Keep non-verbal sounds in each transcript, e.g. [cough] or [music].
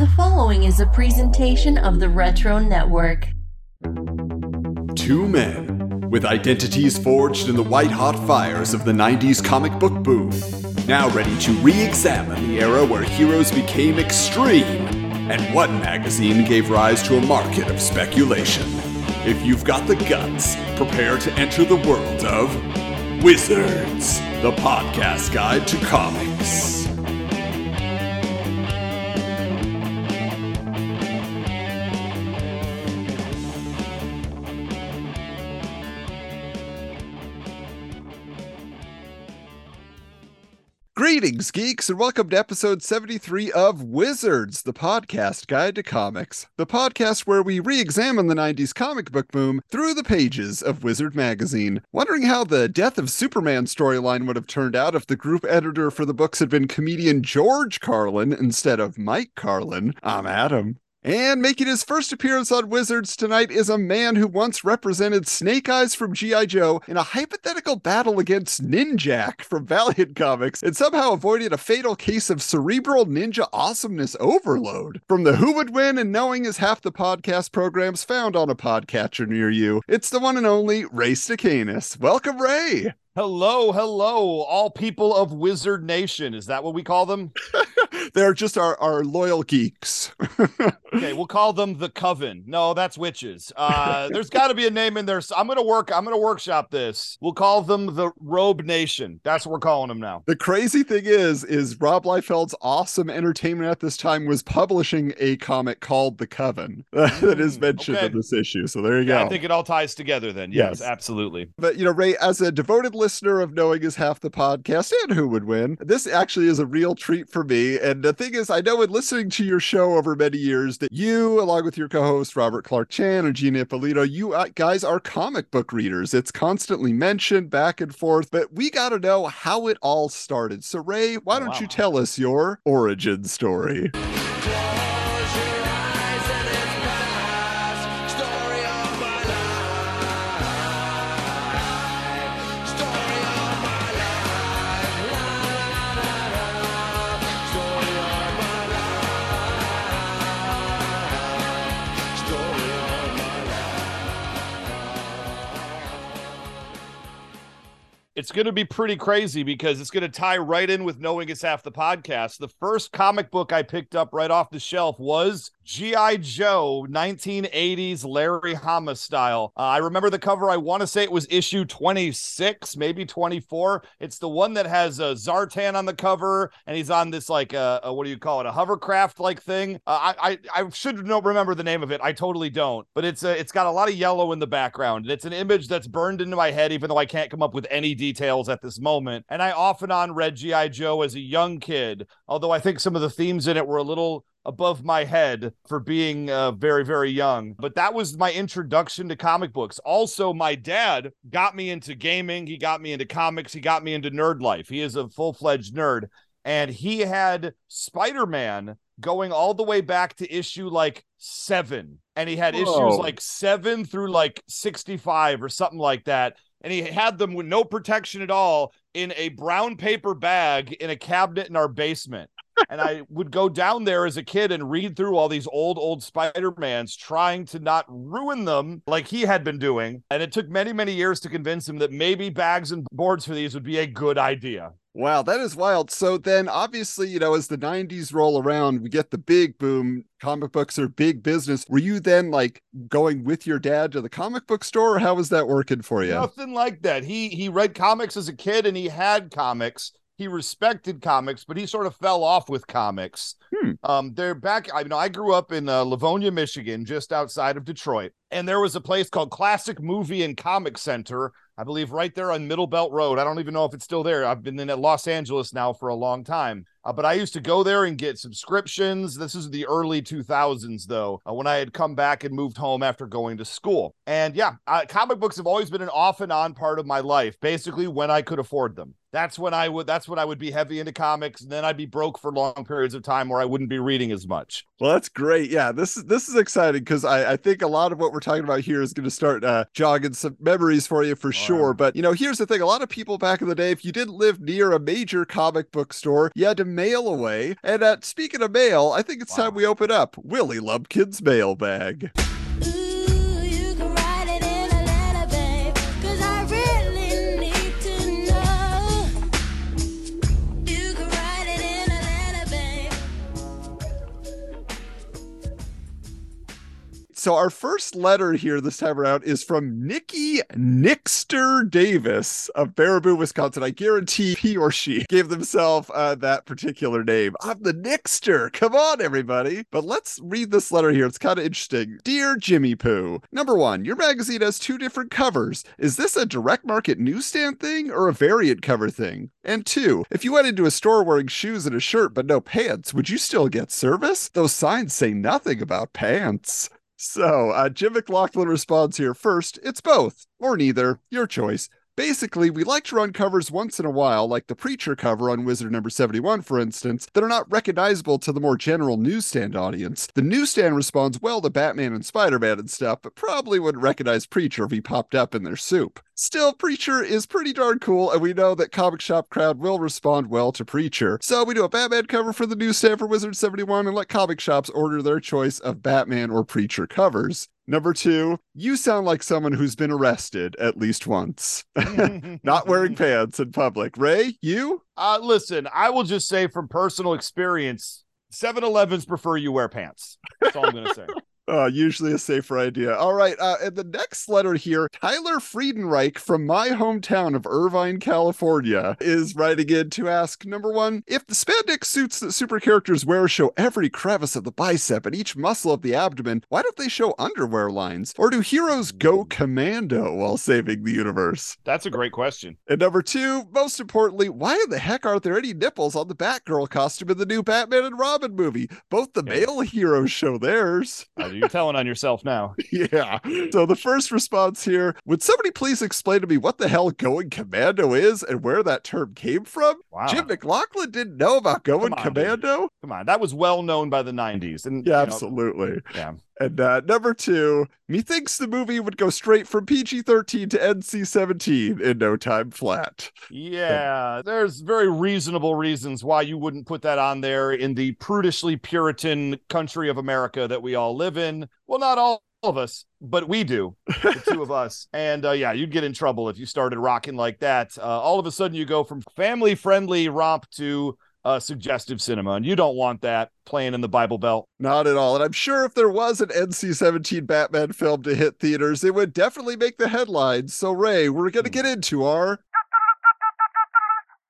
The following is a presentation of the Retro Network. Two men with identities forged in the white hot fires of the 90s comic book boom, now ready to re examine the era where heroes became extreme and one magazine gave rise to a market of speculation. If you've got the guts, prepare to enter the world of Wizards, the podcast guide to comics. Greetings, geeks, and welcome to episode 73 of Wizards, the podcast guide to comics. The podcast where we re examine the 90s comic book boom through the pages of Wizard magazine. Wondering how the Death of Superman storyline would have turned out if the group editor for the books had been comedian George Carlin instead of Mike Carlin. I'm Adam. And making his first appearance on Wizards tonight is a man who once represented Snake Eyes from G.I. Joe in a hypothetical battle against Ninjak from Valiant Comics and somehow avoided a fatal case of cerebral ninja awesomeness overload. From the Who Would Win and Knowing is half the podcast programs found on a podcatcher near you, it's the one and only Ray Stakenas. Welcome, Ray. Hello, hello, all people of Wizard Nation. Is that what we call them? [laughs] They're just our, our loyal geeks. [laughs] okay, we'll call them the Coven. No, that's witches. Uh, there's got to be a name in there. So I'm gonna work. I'm gonna workshop this. We'll call them the Robe Nation. That's what we're calling them now. The crazy thing is, is Rob Liefeld's awesome entertainment at this time was publishing a comic called The Coven [laughs] that is mentioned okay. in this issue. So there you Yeah, go. I think it all ties together then. Yes, Yes. absolutely. But you know, Ray, as a devoted listener of Knowing is Half the Podcast and Who Would Win, this actually is a real treat for me. And the thing is, I know in listening to your show over many years that you, along with your co-host Robert Clark Chan and Gina Ippolito, you uh, guys are comic book readers. It's constantly mentioned back and forth, but we got to know how it all started. So, Ray, why Oh, don't wow. you tell us your origin story? It's going to be pretty crazy because it's going to tie right in with knowing it's half the podcast. The first comic book I picked up right off the shelf was G.I. Joe 1980s Larry Hama style. Uh, I remember the cover. I want to say it was issue 26, maybe 24. It's the one that has uh, Zartan on the cover and he's on this like, uh, uh, what do you call it? A hovercraft like thing. Uh, I, I, I should know, remember the name of it. I totally don't, but it's, uh, it's got a lot of yellow in the background. It's an image that's burned into my head, even though I can't come up with any details at this moment. And I off and on read G.I. Joe as a young kid, although I think some of the themes in it were a little above my head for being uh, very, very young. But that was my introduction to comic books. Also, my dad got me into gaming, he got me into comics, he got me into nerd life. He is a full fledged nerd. And he had Spider Man going all the way back to issue like seven. And he had Whoa. issues like seven through like 65 or something like that and he had them with no protection at all in a brown paper bag in a cabinet in our basement. And I would go down there as a kid and read through all these old, old Spider-Mans, trying to not ruin them like he had been doing. And it took many, many years to convince him that maybe bags and boards for these would be a good idea. Wow, that is wild. So then obviously, you know, as the 90s roll around, we get the big boom. Comic books are big business. Were you then like going with your dad to the comic book store or how was that working for you? Nothing like that. He he read comics as a kid and he had comics. He respected comics, but he sort of fell off with comics. Hmm. Um, they're back. I know I grew up in uh, Livonia, Michigan, just outside of Detroit, and there was a place called Classic Movie and Comic Center. I believe right there on Middle Belt Road. I don't even know if it's still there. I've been in Los Angeles now for a long time. Uh, but I used to go there and get subscriptions. This is the early 2000s, though, uh, when I had come back and moved home after going to school. And yeah, uh, comic books have always been an off and on part of my life, basically when I could afford them. That's when I would that's when I would be heavy into comics, and then I'd be broke for long periods of time where I wouldn't be reading as much. Well, that's great. Yeah, this is this is exciting because I, I think a lot of what we're talking about here is going to start uh, jogging some memories for you for sure. But you know, here's the thing: a lot of people back in the day, if you didn't live near a major comic book store, you had to mail away. And uh, speaking of mail, I think it's wow. time we open up Willie Lumpkin's mailbag. So our first letter here this time around is from Nikki Nixter Davis of Baraboo, Wisconsin. I guarantee he or she [laughs] gave themselves uh, that particular name. I'm the Nixter. Come on, everybody. But let's read this letter here. It's kind of interesting. Dear Jimmy Poo, number one, your magazine has two different covers. Is this a direct market newsstand thing or a variant cover thing? And two, if you went into a store wearing shoes and a shirt but no pants, would you still get service? Those signs say nothing about pants. So, uh, Jim McLaughlin responds here first, it's both, or neither, your choice. Basically, we like to run covers once in a while, like the Preacher cover on Wizard number 71, for instance, that are not recognizable to the more general newsstand audience. The newsstand responds well to Batman and Spider Man and stuff, but probably wouldn't recognize Preacher if he popped up in their soup. Still, Preacher is pretty darn cool, and we know that comic shop crowd will respond well to Preacher. So we do a Batman cover for the newsstand for Wizard 71 and let comic shops order their choice of Batman or Preacher covers. Number two, you sound like someone who's been arrested at least once. [laughs] Not wearing [laughs] pants in public. Ray, you? Uh, listen, I will just say from personal experience, 7 Elevens prefer you wear pants. That's all I'm going to say. [laughs] Uh, usually a safer idea. All right. Uh, and the next letter here, Tyler Friedenreich from my hometown of Irvine, California, is writing in to ask number one, if the spandex suits that super characters wear show every crevice of the bicep and each muscle of the abdomen, why don't they show underwear lines? Or do heroes go commando while saving the universe? That's a great question. And number two, most importantly, why in the heck aren't there any nipples on the Batgirl costume in the new Batman and Robin movie? Both the male heroes show theirs. You're telling on yourself now. [laughs] yeah. So the first response here would somebody please explain to me what the hell going commando is and where that term came from? Wow. Jim McLaughlin didn't know about going on, commando? Dude. Come on. That was well known by the 90s. And yeah, absolutely. Know, yeah. And uh, number two, methinks the movie would go straight from PG 13 to NC 17 in no time flat. Yeah, there's very reasonable reasons why you wouldn't put that on there in the prudishly Puritan country of America that we all live in. Well, not all of us, but we do, the two of [laughs] us. And uh, yeah, you'd get in trouble if you started rocking like that. Uh, all of a sudden, you go from family friendly romp to uh, suggestive cinema, and you don't want that playing in the Bible Belt. Not at all. And I'm sure if there was an NC 17 Batman film to hit theaters, it would definitely make the headlines. So, Ray, we're going to get into our.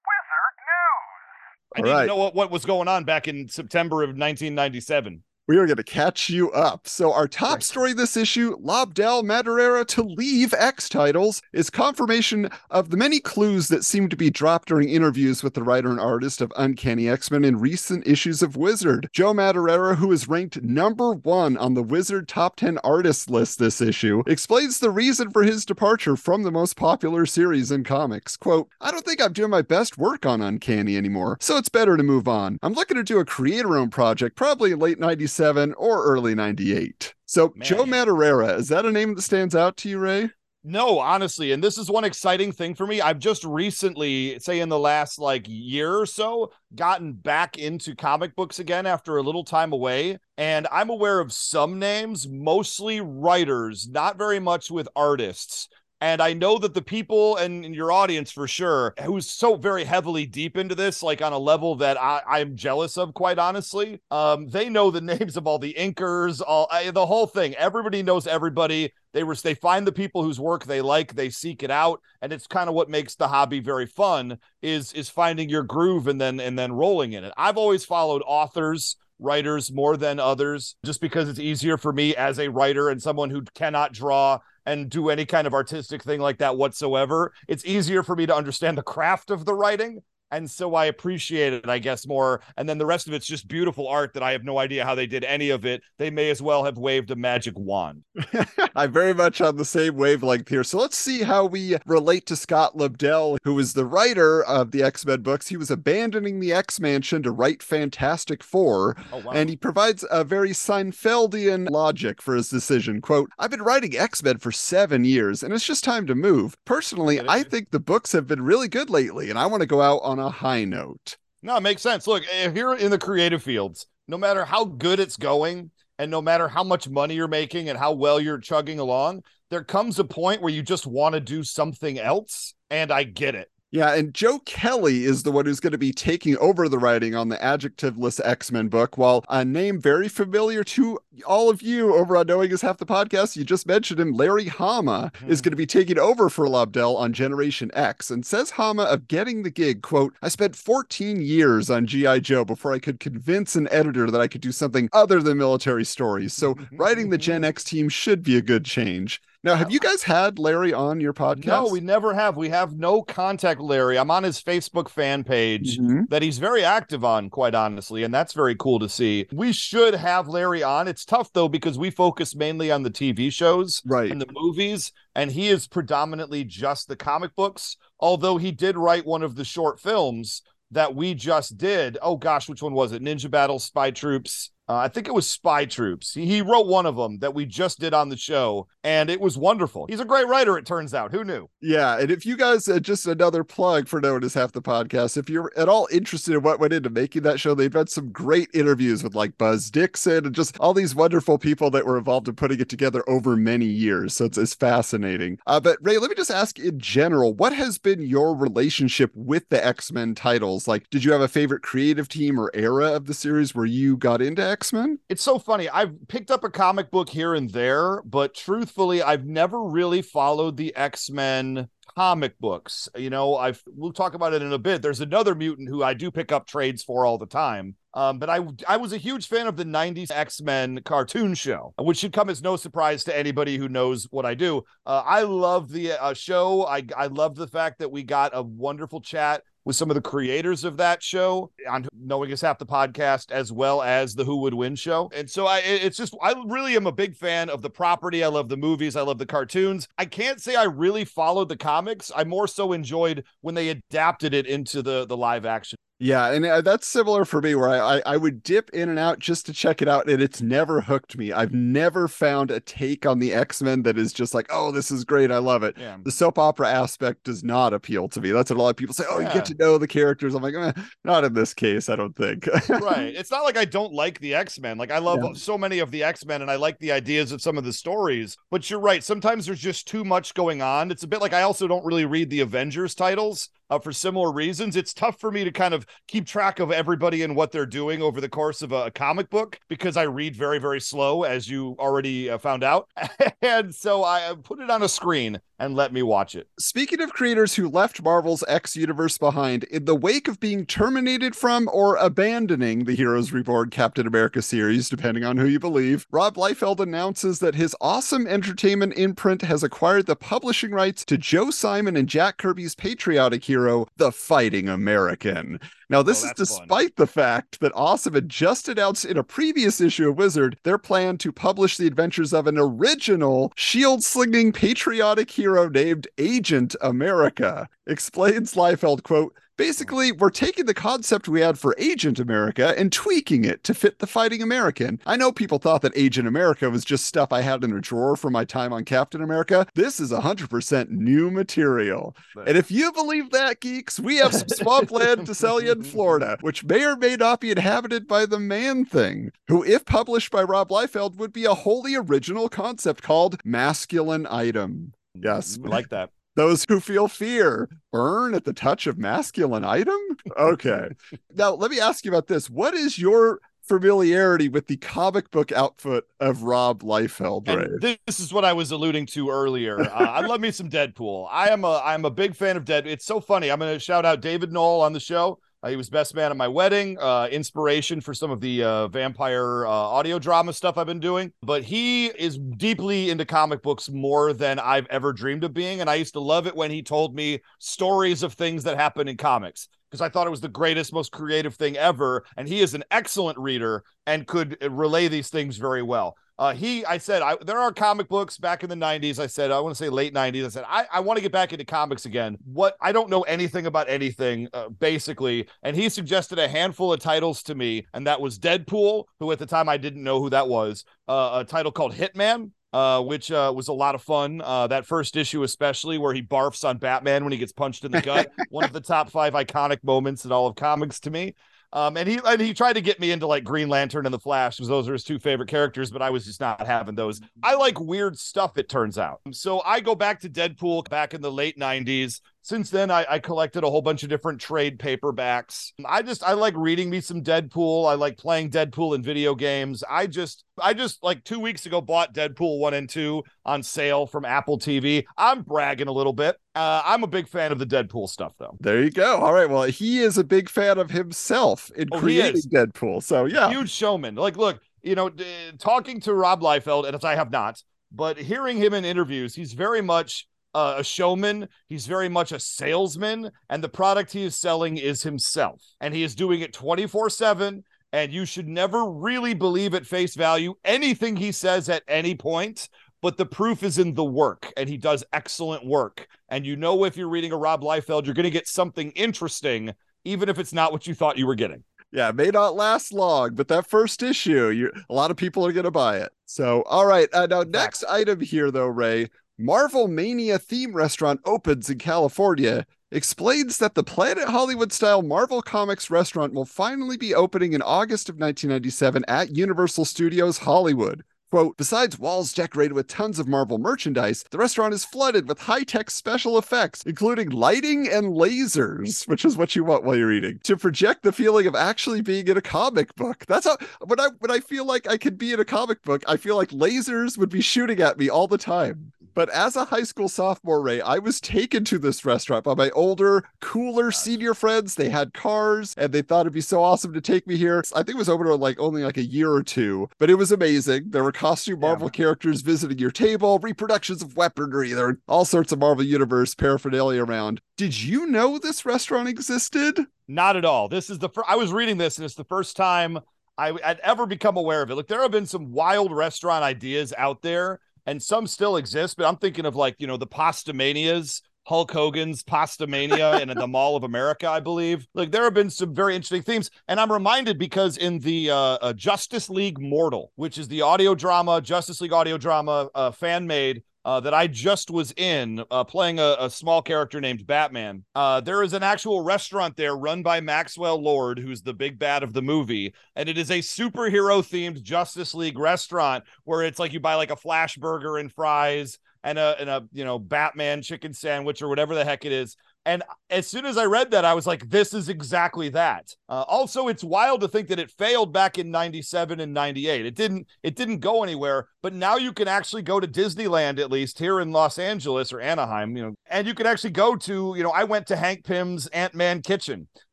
Wizard news. I need right. know what, what was going on back in September of 1997 we are going to catch you up. So, our top right. story this issue Lobdell Madureira to leave X titles is confirmation of the many clues that seem to be dropped during interviews with the writer and artist of Uncanny X Men in recent issues of Wizard. Joe Madureira, who is ranked number one on the Wizard top 10 artists list this issue, explains the reason for his departure from the most popular series in comics. Quote, I don't think I'm doing my best work on Uncanny anymore, so it's better to move on. I'm looking to do a creator owned project, probably late 97 97 or early 98. So Man. Joe Madureira, is that a name that stands out to you, Ray? No, honestly, and this is one exciting thing for me. I've just recently, say in the last like year or so, gotten back into comic books again after a little time away. And I'm aware of some names, mostly writers, not very much with artists. And I know that the people and, your audience for sure, who's so very heavily deep into this, like on a level that I, I'm jealous of, quite honestly, um, they know the [laughs] names of all the inkers, all I, the whole thing. Everybody knows everybody. They were they find the people whose work they like, they seek it out, and it's kind of what makes the hobby very fun. Is is finding your groove and then and then rolling in it. I've always followed authors writers more than others just because it's easier for me as a writer and someone who cannot draw and do any kind of artistic thing like that whatsoever. It's easier for me to understand the craft of the writing and so I appreciate it, I guess, more. And then the rest of it's just beautiful art that I have no idea how they did any of it. They may as well have waved a magic wand. [laughs] I'm very much on the same wavelength here. So let's see how we relate to Scott Lobdell, who is the writer of the X Men books. He was abandoning the X Mansion to write Fantastic Four, Oh, wow. and he provides a very Seinfeldian logic for his decision. Quote, I've been writing X Men for seven years, and it's just time to move. Personally, I think the books have been really good lately, and I want to go out on a high note. No, it makes sense. Look, if you're in the creative fields, no matter how good it's going, and no matter how much money you're making and how well you're chugging along, there comes a point where you just want to do something else. And I get it. Yeah, and Joe Kelly is the one who's going to be taking over the writing on the adjectiveless X Men book, while a name very familiar to all of you over on Knowing is Half the Podcast, you just mentioned him, Larry Hama, is hmm. going to be taking over for Lobdell on Generation X. And says Hama of getting the gig, quote, I spent 14 years on G.I. Joe before I could convince an editor that I could do something other than military stories. So mm-hmm. writing the Gen mm-hmm. X team should be a good change. Now, have you guys had Larry on your podcast? No, we never have. We have no contact, Larry. I'm on his Facebook fan page Mhm. that he's very active on, quite honestly, and that's very cool to see. We should have Larry on. It's tough though because we focus mainly on the TV shows Right. and the movies, and he is predominantly just the comic books. Although he did write one of the short films that we just did. Oh gosh, which one was it? Ninja Battle, Spy Troops. Uh, I think it was Spy Troops. He, he wrote one of them that we just did on the show, and it was wonderful. He's a great writer, it turns out. Who knew? Yeah, and if you guys uh, just another plug for Knowing is Half the Podcast, if you're at all interested in what went into making that show, they've had some great interviews with like Buzz Dixon and just all these wonderful people that were involved in putting it together over many years. So it's, it's fascinating. Uh, but Ray, let me just ask in general, what has been your relationship with the X Men titles? Like, did you have a favorite creative team or era of the series where you got into X Men? It's so funny. I've picked up a comic book here and there, but truthfully, I've never really followed the X-Men comic books. You know, I've we'll talk about it in a bit. There's another mutant who I do pick up trades for all the time. Um, but I I was a huge fan of the 90s X-Men cartoon show, which should come as no surprise to anybody who knows what I do. Uh, I love the uh, show. I I love the fact that we got a wonderful chat with some of the creators of that show on knowing is half the podcast as well as the who would win show. And so i it's just i really am a big fan of the property. I love the movies. I love the cartoons. I can't say i really followed the comics. I more so enjoyed when they adapted it into the the live action Yeah, and uh, that's similar for me, where I, I I would dip in and out just to check it out, and it's never hooked me. I've never found a take on the X Men that is just like, oh, this is great, I love it. yeah The soap opera aspect does not appeal to me. That's what a lot of people say. Oh, you get to know the characters. I'm like, eh, not in this case, I don't think. right. [laughs] It's not like I don't like the X Men. Like I love Yeah. so many of the X Men, and I like the ideas of some of the stories. But you're right. Sometimes there's just too much going on. It's a bit like I also don't really read the Avengers titles uh, for similar reasons. It's tough for me to kind of keep track of everybody and what they're doing over the course of a, a comic book because I read very very slow, as you already uh, found out. [laughs] and so I put it on a screen and let me watch it. Speaking of creators who left Marvel's X universe behind, in the wake of being terminated from or abandoning the Heroes Reborn Captain America series, depending on who you believe, Rob Liefeld announces that his awesome entertainment imprint has acquired the publishing rights to Joe Simon and Jack Kirby's patriotic hero, the Fighting American. Now, this oh, is Oh, fun. despite the fact that Awesome had just announced in a previous issue of Wizard their plan to publish the adventures of an original shield slinging patriotic hero named Agent America. Explains Liefeld, quote, Basically, we're taking the concept we had for Agent America and tweaking it to fit the fighting American. I know people thought that Agent America was just stuff I had in a drawer from my time on Captain America. This is 100% new material. And if you believe that, geeks, we have some swampland [laughs] to sell you in Florida, which may or may not be inhabited by the Man Thing, who, if published by Rob Liefeld, would be a wholly original concept called Masculine Item. Yes. I like that. Those who feel fear burn at the touch of masculine item? Okay. [laughs] now, let me ask you about this. What is your familiarity with the comic book outfit of Rob Liefeld, And this is what I was alluding to earlier. Uh, I [laughs] love me some Deadpool. I am a I'm a big fan of Dead. It's so funny. I'm going to shout out David Knoll on the show. Uh, he was best man at my wedding, uh, inspiration for some of the uh, vampire uh, audio drama stuff I've been doing. But he is deeply into comic books more than I've ever dreamed of being. And I used to love it when he told me stories of things that happen in comics. Because I thought it was the greatest, most creative thing ever. And he is an excellent reader and could relay these things very well. Uh, he, I said, I, there are comic books back in the 90s. I said, I want to say late 90s. I said, I, I want to get back into comics again. What I don't know anything about anything, uh, basically. And he suggested a handful of titles to me, and that was Deadpool, who at the time I didn't know who that was, uh, a title called Hitman, uh, which uh, was a lot of fun. Uh, that first issue, especially where he barfs on Batman when he gets punched in the gut, [laughs] one of the top five iconic moments in all of comics to me. Um, and he and he tried to get me into like Green Lantern and the Flash because those are his two favorite characters, but I was just not having those. I like weird stuff, it turns out. So I go back to Deadpool back in the late 90s since then I, I, collected a whole bunch of different trade paperbacks. I just i like reading me some deadpool. I like playing deadpool in video games. I just i just like two weeks ago bought deadpool 1 and 2 on sale from apple tv i'm bragging a little bit. Uh, i'm a big fan of the deadpool stuff though. There you go. All right. Well he is a big fan of himself in oh, creating deadpool. So yeah. huge showman. Like look you know talking to rob liefeld and as i have not but hearing him in interviews he's very much uh, a showman. He's very much a salesman, and the product he is selling is himself. And he is doing it 24 7. And you should never really believe at face value anything he says at any point. But the proof is in the work, and he does excellent work. And you know, if you're reading a Rob Liefeld, you're going to get something interesting, even if it's not what you thought you were getting yeah, it may not last long, but that first issue, you a lot of people are going to buy it. So, all right. Uh, now, next item here, though, Ray, Marvel Mania theme restaurant opens in California explains that the Planet Hollywood style Marvel Comics restaurant will finally be opening in August of 1997 at Universal Studios Hollywood. Quote, besides walls decorated with tons of Marvel merchandise, the restaurant is flooded with high tech special effects, including lighting and lasers, [laughs] which is what you want while you're eating, to project the feeling of actually being in a comic book. That's how, when I, when I feel like I could be in a comic book, I feel like lasers would be shooting at me all the time. But as a high school sophomore, Ray, I was taken to this restaurant by my older, cooler senior friends. They had cars and they thought it'd be so awesome to take me here. I think it was open like only like a year or two, but it was amazing. There were costume Marvel yeah. characters visiting your table, reproductions of weaponry. There were all sorts of Marvel Universe paraphernalia around. Did you know this restaurant existed? Not at all. This is the first, I was reading this and it's the first time I had ever become aware of it. Like there have been some wild restaurant ideas out there and some still exist, but I'm thinking of like, you know, the Pasta Manias, Hulk Hogan's Pasta Mania and the [laughs] Mall of America, I believe. Like there have been some very interesting themes. And I'm reminded because in the uh, uh, Justice League Mortal, which is the audio drama, Justice League audio drama, uh, fan made uh, that I just was in, uh, playing a, a, small character named Batman. Uh, there is an actual restaurant there run by Maxwell Lord, who's the big bad of the movie, and it is a superhero themed Justice League restaurant where it's like you buy like a flash burger and fries and a and a you know Batman chicken sandwich or whatever the heck it is. And as soon as I read that, I was like, this is exactly that. Uh, also, it's wild to think that it failed back in 97 and 98. It didn't, it didn't go anywhere, but now you can actually go to Disneyland, at least here in Los Angeles or Anaheim, you know, and you can actually go to, you know, I went to Hank Pym's Ant-Man kitchen,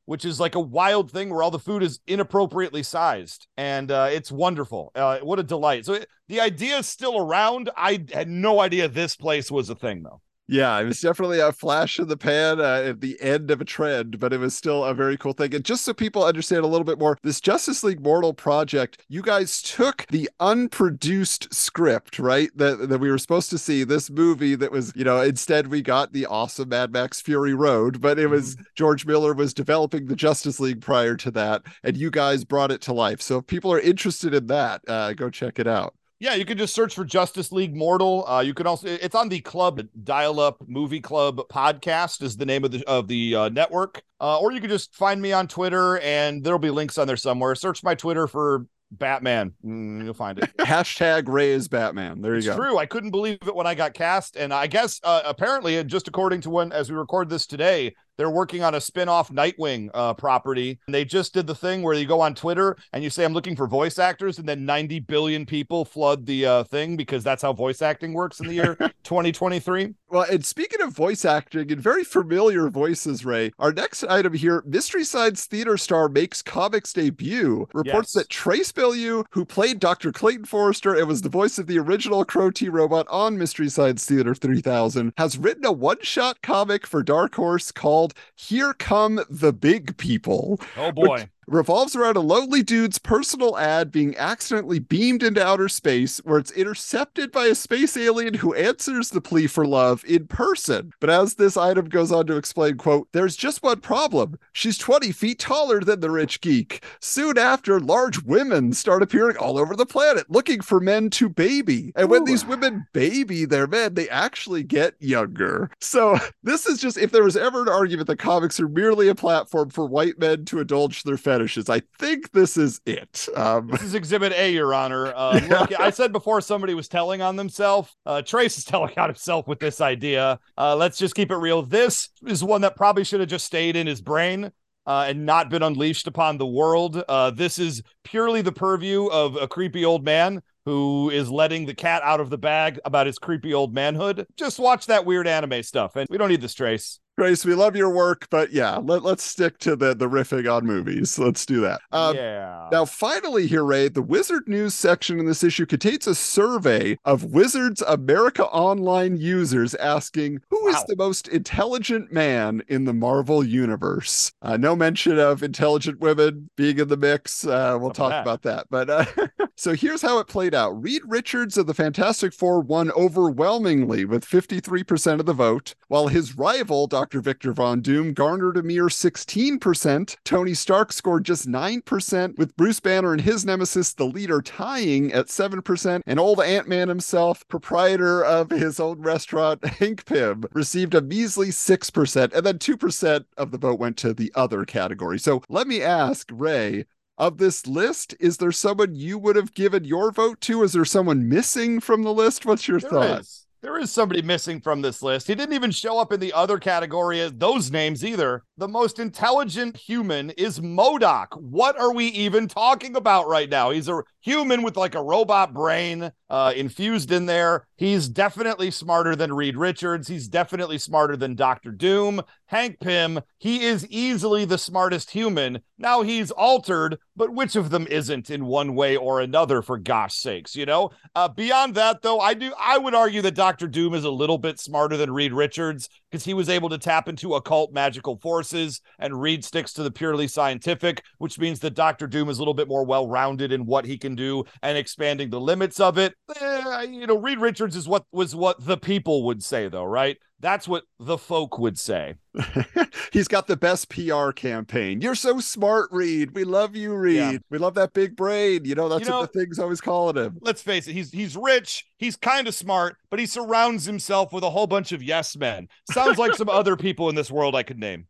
which is like a wild thing where all the food is inappropriately sized. And uh, it's wonderful. Uh, what a delight. So it, the idea is still around. I had no idea this place was a thing though. Yeah, it was definitely a flash in the pan uh, at the end of a trend, but it was still a very cool thing. And just so people understand a little bit more, this Justice League Mortal project, you guys took the unproduced script, right? That that we were supposed to see this movie that was, you know, instead we got the awesome Mad Max Fury Road, but it was mm-hmm. George Miller was developing the Justice League prior to that, and you guys brought it to life. So if people are interested in that, uh, go check it out. Yeah, you can just search for Justice League Mortal. Uh, you can also it's on the Club Dial Up Movie Club podcast is the name of the of the uh, network. Uh, or you can just find me on Twitter and there'll be links on there somewhere. Search my Twitter for Batman. Mm, you'll find it. [laughs] Hashtag Ray is Batman. There you it's go. True. I couldn't believe it when I got cast, and I guess uh, apparently, just according to when as we record this today, they're working on a spin-off Nightwing uh, property. And they just did the thing where you go on Twitter and you say, I'm looking for voice actors, and then 90 billion people flood the uh, thing because that's how voice acting works in the year [laughs] 2023. Well, and speaking of voice acting and very familiar voices, Ray, our next item here, Mystery Science Theater star makes comics debut, reports yes. that Trace Beaulieu, who played Dr. Clayton Forrester and was the voice of the original Crow T robot on Mystery Science Theater 3000, has written a one-shot comic for Dark Horse called called Here Come the Big People. Oh boy revolves around a lonely dude's personal ad being accidentally beamed into outer space, where it's intercepted by a space alien who answers the plea for love in person. But as this item goes on to explain, quote, there's just one problem. She's 20 feet taller than the rich geek. Soon after, large women start appearing all over the planet looking for men to baby. And when Ooh. these women baby their men, they actually get younger. So [laughs] this is just if there was ever an argument that comics are merely a platform for white men to indulge their fetish fetishes. I think this is it. Um, this is Exhibit A, Your Honor. Uh, [laughs] yeah. look, I said before somebody was telling on themselves. Uh, Trace is [laughs] telling on himself with this idea. Uh, let's just keep it real. This is one that probably should have just stayed in his brain. Uh, and not been unleashed upon the world. Uh, this is purely the purview of a creepy old man who is letting the cat out of the bag about his creepy old manhood. Just watch that weird anime stuff, and we don't need this trace. Trace, we love your work, but yeah, let, let's stick to the, the riffing on movies. Let's do that. Um, yeah. Now, finally, here, Ray, the Wizard News section in this issue contains a survey of Wizards America Online users asking who wow. is the most intelligent man in the Marvel Universe. Uh, no mention of intelligent women being in the mix. Uh, we'll talk that. about that. But uh, [laughs] so here's how it played out Reed Richards of the Fantastic Four won overwhelmingly with 53% of the vote, while his rival, Dr. Dr. Victor Von Doom garnered a mere 16%. Tony Stark scored just 9%, with Bruce Banner and his nemesis, the leader, tying at 7%. And old Ant Man himself, proprietor of his own restaurant, [laughs] Hank Pym, received a measly 6%. And then 2% of the vote went to the other category. So let me ask, Ray, of this list? Is there someone you would have given your vote to? Is there someone missing from the list? What's your there thought? There is somebody missing from this list. He didn't even show up in the other category as those names either. The most intelligent human is MODOK. What are we even talking about right now? He's a human with like a robot brain uh, infused in there. He's definitely smarter than Reed Richards. He's definitely smarter than Doctor Doom. Hank Pym, he is easily the smartest human. Now he's altered, but which of them isn't in one way or another, for gosh sakes, you know? Uh, beyond that, though, I do I would argue that Doctor Doom is a little bit smarter than Reed Richards because he was able to tap into occult magical forces, and Reed sticks to the purely scientific, which means that Doctor Doom is a little bit more well-rounded in what he can do and expanding the limits of it. Eh, you know, Reed Richards is what was what the people would say, though, right? That's what the folk would say. [laughs] He's got the best PR campaign. You're so smart, Reed. We love you, Reed. Yeah. We love that big brain. You know, that's you know, what the thing's always calling him. Let's face it, he's he's rich, he's kind of smart, but he surrounds himself with a whole bunch of yes men. Sounds like some [laughs] other people in this world I could name.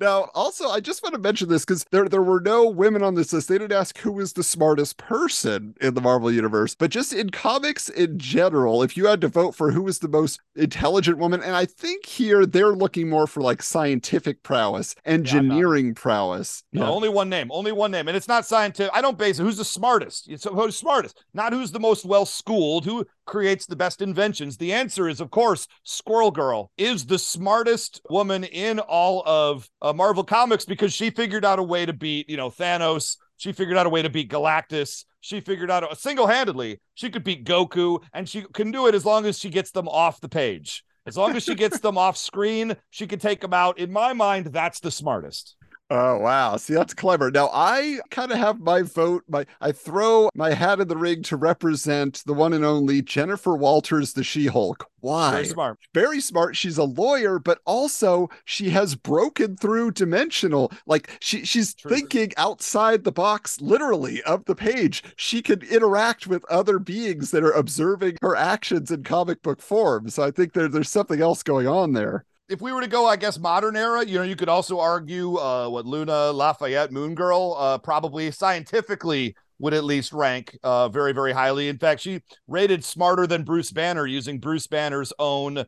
Now, also, I just want to mention this because there, there were no women on this list. They didn't ask who was the smartest person in the Marvel Universe, but just in comics in general, if you had to vote for who was the most intelligent woman, and I think here they're looking more for like scientific prowess, engineering yeah, prowess. No, yeah. only one name, only one name. And it's not scientific. I don't base it. Who's the smartest? It's who's smartest, not who's the most well schooled, who creates the best inventions. The answer is, of course, Squirrel Girl is the smartest woman in all of uh, Uh, Marvel Comics because she figured out a way to beat, you know, Thanos. She figured out a way to beat Galactus. She figured out single handedly she could beat Goku, and she can do it as long as she gets them off the page. As long as she gets [laughs] them off screen, she can take them out. In my mind, that's the smartest. Oh wow. See, that's clever. Now I kind of have my vote. My I throw my hat in the ring to represent the one and only Jennifer Walters, the She-Hulk. Why? Very smart. Very smart. She's a lawyer, but also she has broken through dimensional. Like she she's True. thinking outside the box, literally, of the page. She can interact with other beings that are observing her actions in comic book form. So I think there, there's something else going on there if we were to go, I guess modern era, you know, you could also argue uh, what Luna Lafayette Moon Girl uh, probably scientifically would at least rank uh, very, very highly. In fact, she rated smarter than Bruce Banner using Bruce Banner's own uh,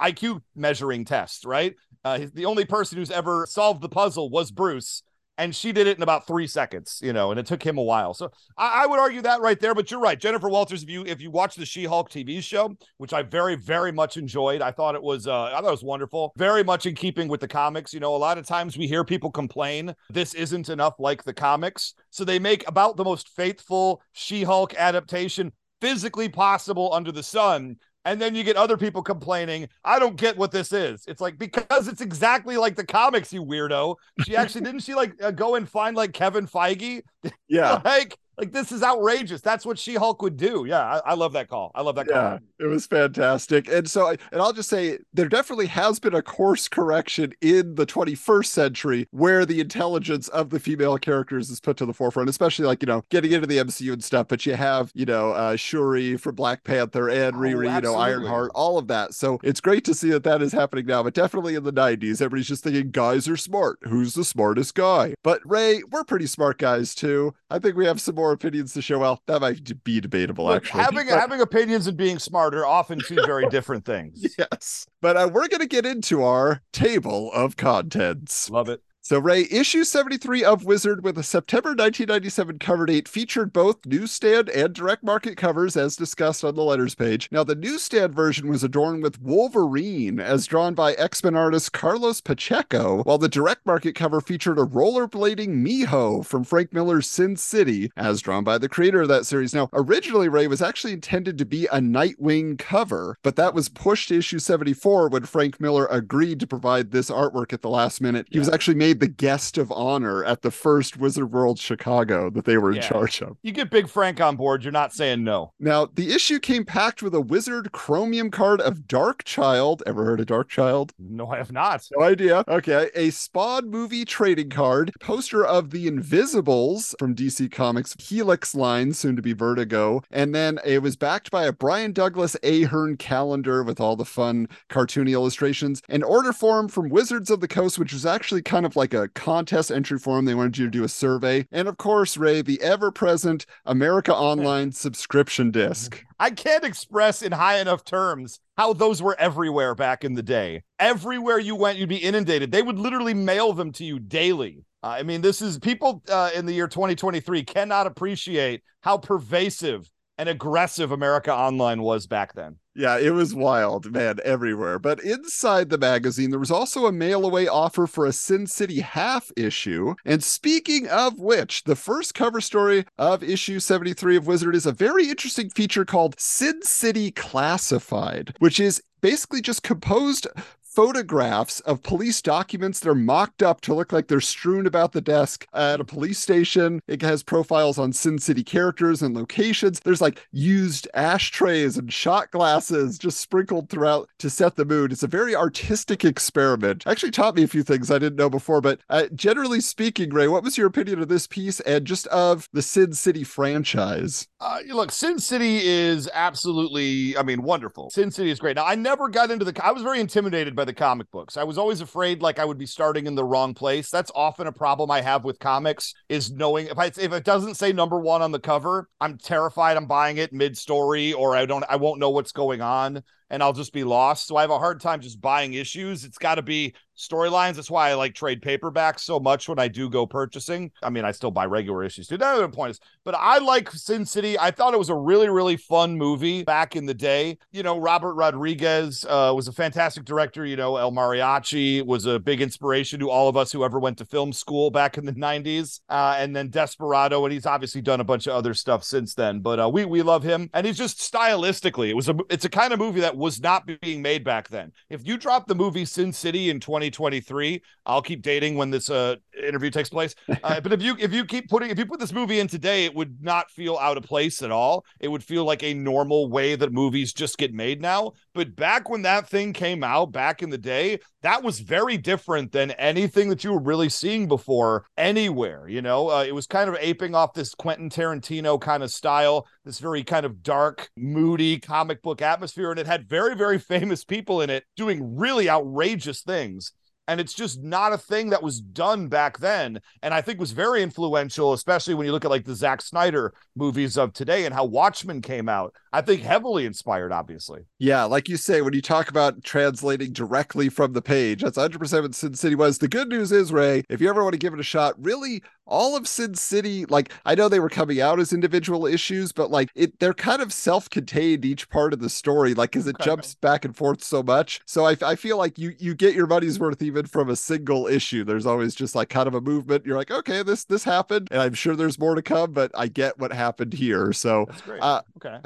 IQ measuring test. Right, uh, the only person who's ever solved the puzzle was Bruce, and she did it in about three seconds, you know, and it took him a while. So I, I, would argue that right there. But you're right, Jennifer Walters. If you if you watch the She-Hulk TV show, which I very very much enjoyed, I thought it was uh, I thought it was wonderful, very much in keeping with the comics. You know, a lot of times we hear people complain this isn't enough like the comics, so they make about the most faithful She-Hulk adaptation physically possible under the sun And then you get other people complaining, I don't get what this is. It's like, because it's exactly like the comics, you weirdo. She actually, didn't she like uh, go and find like Kevin Feige? [laughs] Yeah. like, like this is outrageous. That's what She Hulk would do. Yeah, I, I, love that call. I love that yeah, call. It was fantastic. And so, I, and I'll just say, there definitely has been a course correction in the 21st century where the intelligence of the female characters is put to the forefront, especially like you know getting into the MCU and stuff. But you have you know uh, Shuri for Black Panther and oh, Riri, you know Ironheart, all of that. So it's great to see that that is happening now. But definitely in the 90s, everybody's just thinking guys are smart. Who's the smartest guy? But Ray, we're pretty smart guys too. I think we have some more opinions to show. Well, that might be debatable, Look, actually. Having but... having opinions and being smart are often two very [laughs] different things. Yes, but uh, we're going to get into our table of contents. Love it. So, Ray, issue 73 of Wizard with a September 1997 cover date featured both newsstand and direct market covers as discussed on the letters page. Now, the newsstand version was adorned with Wolverine as drawn by X Men artist Carlos Pacheco, while the direct market cover featured a rollerblading Miho from Frank Miller's Sin City as drawn by the creator of that series. Now, originally, Ray was actually intended to be a Nightwing cover, but that was pushed to issue 74 when Frank Miller agreed to provide this artwork at the last minute. He was actually made made the guest of honor at the first Wizard World Chicago that they were in charge of. You get Big Frank on board, you're not saying no. Now, the issue came packed with a Wizard Chromium card of Darkchylde. Ever heard of Darkchylde? No, I have not. No idea. Okay. A Spawn movie trading card, poster of The Invisibles from DC Comics, Helix line, soon to be Vertigo. And then it was backed by a Brian Douglas Ahern calendar with all the fun cartoony illustrations, an order form from Wizards of the Coast, which was actually kind of like a contest entry form. They wanted you to do a survey. And of course, Ray, the ever present America Online subscription disc. I can't express in high enough terms how those were everywhere back in the day. Everywhere you went, you'd be inundated. They would literally mail them to you daily. Uh, I mean, this is people uh, in the year 2023 cannot appreciate how pervasive and aggressive America Online was back then. Yeah, it was wild, man, everywhere. But inside the magazine, there was also a mail away offer for a Sin City half issue. And speaking of which, the first cover story of issue 73 of Wizard is a very interesting feature called Sin City Classified, which is basically just composed photographs of police documents. They're mocked up to look like they're strewn about the desk at a police station. It has profiles on Sin City characters and locations. There's like used ashtrays and shot glasses just sprinkled throughout to set the mood. It's a very artistic experiment. Actually taught me a few things I didn't know before, but uh, generally speaking, Ray, what was your opinion of this piece and just of the Sin City franchise? Uh, look, Sin City is absolutely, I mean, wonderful. Sin City is great. Now, I never got into the, I was very intimidated by the comic books. I was always afraid like I would be starting in the wrong place. That's often a problem I have with comics is knowing if I if it doesn't say number 1 on the cover, I'm terrified I'm buying it mid-story or I don't I won't know what's going on and I'll just be lost. So I have a hard time just buying issues. It's got to be storylines. That's why I like trade paperbacks so much when I do go purchasing. I mean, I still buy regular issues too. That other point is, but I like Sin City. I thought it was a really, really fun movie back in the day. You know, Robert Rodriguez uh, was a fantastic director. You know, El Mariachi was a big inspiration to all of us who ever went to film school back in the 90s. Uh, and then Desperado, and he's obviously done a bunch of other stuff since then. But uh, we we love him, and he's just stylistically, it was a it's a kind of movie that was not being made back then. If you drop the movie Sin City in 20 2023. I'll keep dating when this uh, interview takes place. [laughs] Uh, but if you if you keep putting if you put this movie in today, it would not feel out of place at all. It would feel like a normal way that movies just get made now. But back when that thing came out, back in the day, that was very different than anything that you were really seeing before anywhere. You know, uh, it was kind of aping off this Quentin Tarantino kind of style, this very kind of dark, moody comic book atmosphere, and it had very very [laughs] famous people in it doing really outrageous things and it's just not a thing that was done back then and i think was very influential especially when you look at like the Zack Snyder movies of today and how Watchmen came out. I think heavily inspired obviously. Yeah like you say when you talk about translating directly from the page that's 100% what sin city was. The good news is ray if you ever want to give it a shot really all of Sin City, like I know they were coming out as individual issues, but like it, they're kind of self-contained each part of the story, like because it okay. jumps back and forth so much. So I, I feel like you you get your money's worth even from a single issue. There's always just like kind of a movement. You're like, okay, this this happened, and I'm sure there's more to come, but I get what happened here. So that's great. Uh, okay.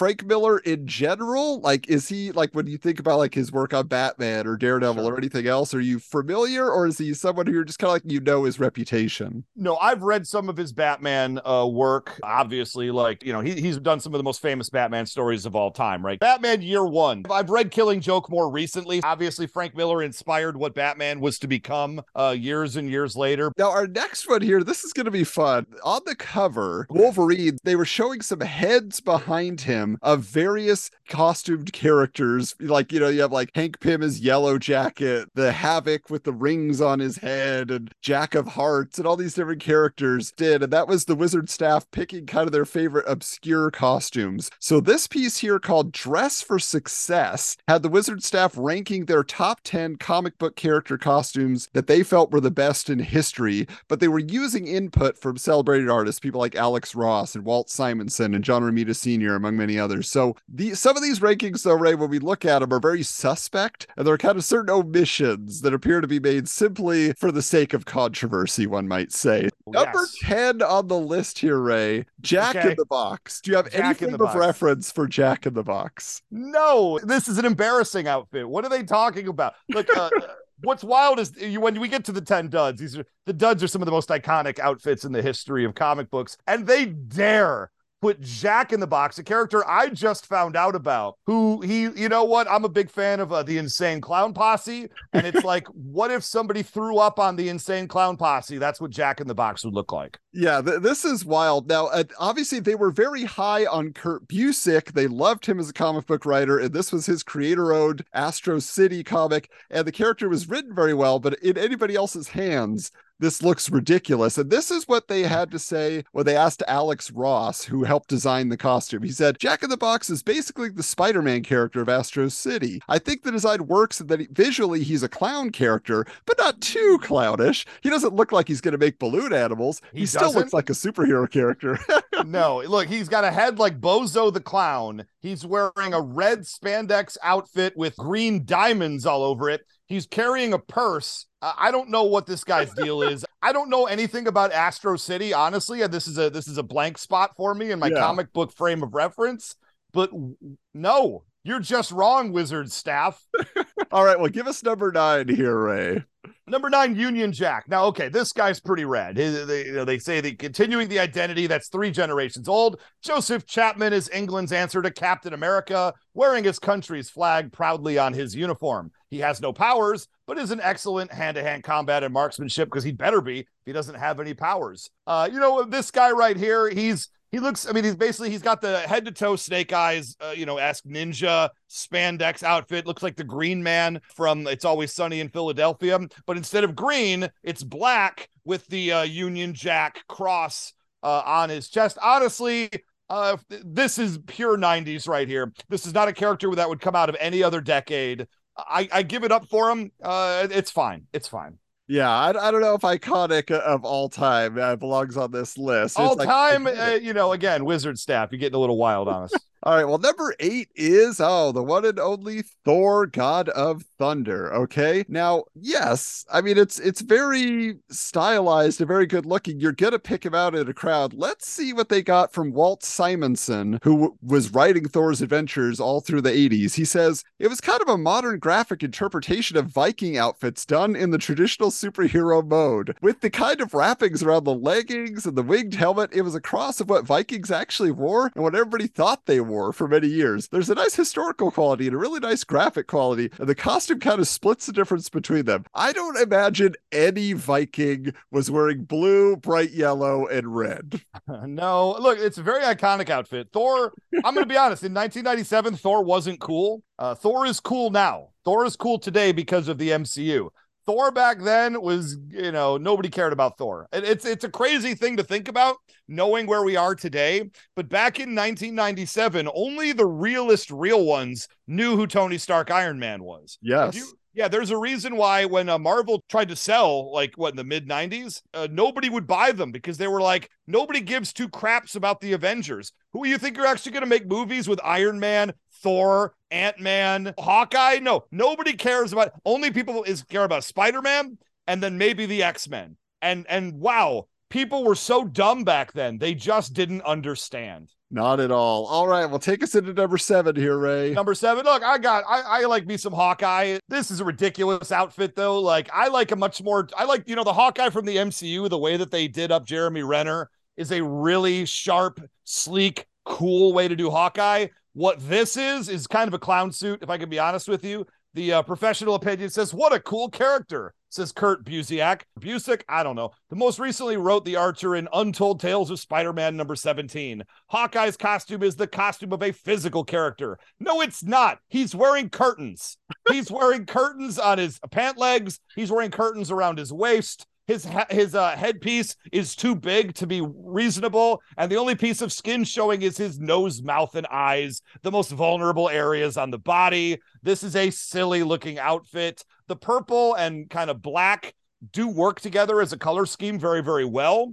Frank Miller in general? Like, is he like when you think about like his work on Batman or Daredevil Sure. or anything else? Are you familiar, or is he someone who you're just kind of like you know his reputation? No, I've read some of his Batman uh, work. Obviously, like you know, he, he's done some of the most famous Batman stories of all time, right? Batman Year One. I've read Killing Joke more recently. Obviously, Frank Miller inspired what Batman was to become uh, years and years later. Now, our next one here, this is going to be fun. On the cover, Wolverine, they were showing some heads behind him of various costumed characters. Like, you know, you have like Hank Pym as Yellow Jacket, the Havoc with the rings on his head, and Jack of Hearts, and all these different characters did. And that was the wizard staff picking kind of their favorite obscure costumes. So, this piece here called Dress for Success had the wizard staff ranking their top 10 comic book character costumes that they felt were the best in history, but they were using input from celebrated artists, people like Alex Ross and Walt Simonson and John Romita Sr., among many others. So the some of these rankings, though, Ray, when we look at them, are very suspect, and there are kind of certain omissions that appear to be made simply for the sake of controversy, one might say. Number 10 on the list here, Ray, Jack Okay. in the Box. Do you have any Jack frame of Box. reference for Jack in the Box? No, this is an embarrassing outfit. What are they talking about? Look, [laughs] uh, what's wild is you, when we get to the 10 duds, these are the duds are some of the most iconic outfits in the history of comic books, and they dare put Jack in the box, a character I just found out about, who he, you know what? I'm a big fan of uh, the Insane Clown Posse, and it's [laughs] like, what if somebody threw up on the Insane Clown Posse? That's what Jack in the Box would look like. Yeah, th- this is wild. Now, uh, obviously, they were very high on Kurt Busiek. They loved him as a comic book writer, and this was his creator-owned Astro City comic. And the character was written very well, but in anybody else's hands, this looks ridiculous. And this is what they hmm. had to say when they asked Alex Ross, who helped design the costume. He said, Jack in the Box is basically the Spider Man character of Astro City. I think the design works and that he- visually he's a clown character, but not too hmm. clownish. He doesn't look like he's going to make balloon animals. He, He still looks like a superhero character. [laughs] no, look, he's got a head like Bozo the Clown. He's wearing a red spandex outfit with green diamonds all over it. He's carrying a purse. I don't know what this guy's deal [laughs] is. I don't know anything about Astro City, honestly. And this is a this is a blank spot for me in my Yeah. comic book frame of reference. But no, you're just wrong, Wizard staff. [laughs] All right, well, give us number nine here, Ray. Number nine, Union Jack. Now, okay, this guy's pretty rad. They, you know, they say the continuing the identity that's three generations old. Joseph Chapman is England's answer to Captain America, wearing his country's flag proudly on his uniform. He has no powers, but is an excellent hand-to-hand combat and marksmanship because he better be if he doesn't have any powers. Uh, you know, this guy right here, he's he looks, I mean, he's basically he's got the head to toe snake eyes, uh, you know, ask ninja spandex outfit. Looks like the green man from It's Always Sunny in Philadelphia. But instead of green, it's black with the uh, Union Jack cross uh, on his chest. Honestly, uh, this is pure 90s right here. This is not a character that would come out of any other decade. I, I give it up for him. Uh, it's fine. It's fine. Yeah, I, I don't know if iconic of all time uh, belongs on this list. It's All like- time, [laughs] uh, you know, again, wizard staff. You're getting a little wild on us. All right, well, number eight is oh, the one and only Thor, God of Thunder. Okay, now, yes, I mean it's it's very stylized and very good looking. You're gonna pick him out in a crowd. Let's see what they got from Walt Simonson, who w- was writing Thor's adventures all through the 80s. He says it was kind of a modern graphic interpretation of Viking outfits done in the traditional superhero mode, with the kind of wrappings around the leggings and the winged helmet. It was a cross of what Vikings actually wore and what everybody thought they wore for many years. There's a nice historical quality and a really nice graphic quality, and the costume kind of splits the difference between them. I don't imagine any Viking was wearing blue, bright yellow, and red. [laughs] no, look, it's a very iconic outfit. Thor, I'm going to be honest, in 1997, Thor wasn't cool. Uh, Thor is cool now. Thor is cool today because of the MCU. Thor back then was, you know, nobody cared about Thor. It- it's it's a crazy thing to think about, knowing where we are today. But back in 1997, only the realist, real ones knew who Tony Stark Iron Man was. Yes. You- yeah, there's a reason why when uh, Marvel tried to sell, like what in the mid 90s, uh, nobody would buy them because they were like, nobody gives two craps about the Avengers. Who you think are actually going to make movies with Iron Man, Thor, Ant Man, Hawkeye? No, nobody cares about. Only people is care about Spider Man and then maybe the X Men. And and wow, people were so dumb back then; they just didn't understand. Not at all. All right, well, take us into number seven here, Ray. Number seven. Look, I got I, I like me some Hawkeye. This is a ridiculous outfit though. Like I like a much more I like, you know, the Hawkeye from the MCU, the way that they did up Jeremy Renner is a really sharp, sleek, cool way to do Hawkeye. What this is is kind of a clown suit, if I can be honest with you. The uh, professional opinion says, "What a cool character," says Kurt Busiek. Busiek, I don't know. The most recently wrote the Archer in Untold Tales of Spider-Man number 17. Hawkeye's costume is the costume of a physical character. No, it's not. He's wearing curtains. He's wearing [laughs] curtains on his pant legs. He's wearing curtains around his waist his his uh, headpiece is too big to be reasonable, and the only piece of skin showing is his nose, mouth, and eyes, the most vulnerable areas on the body. This is a silly looking outfit. The purple and kind of black do work together as a color scheme very, very well.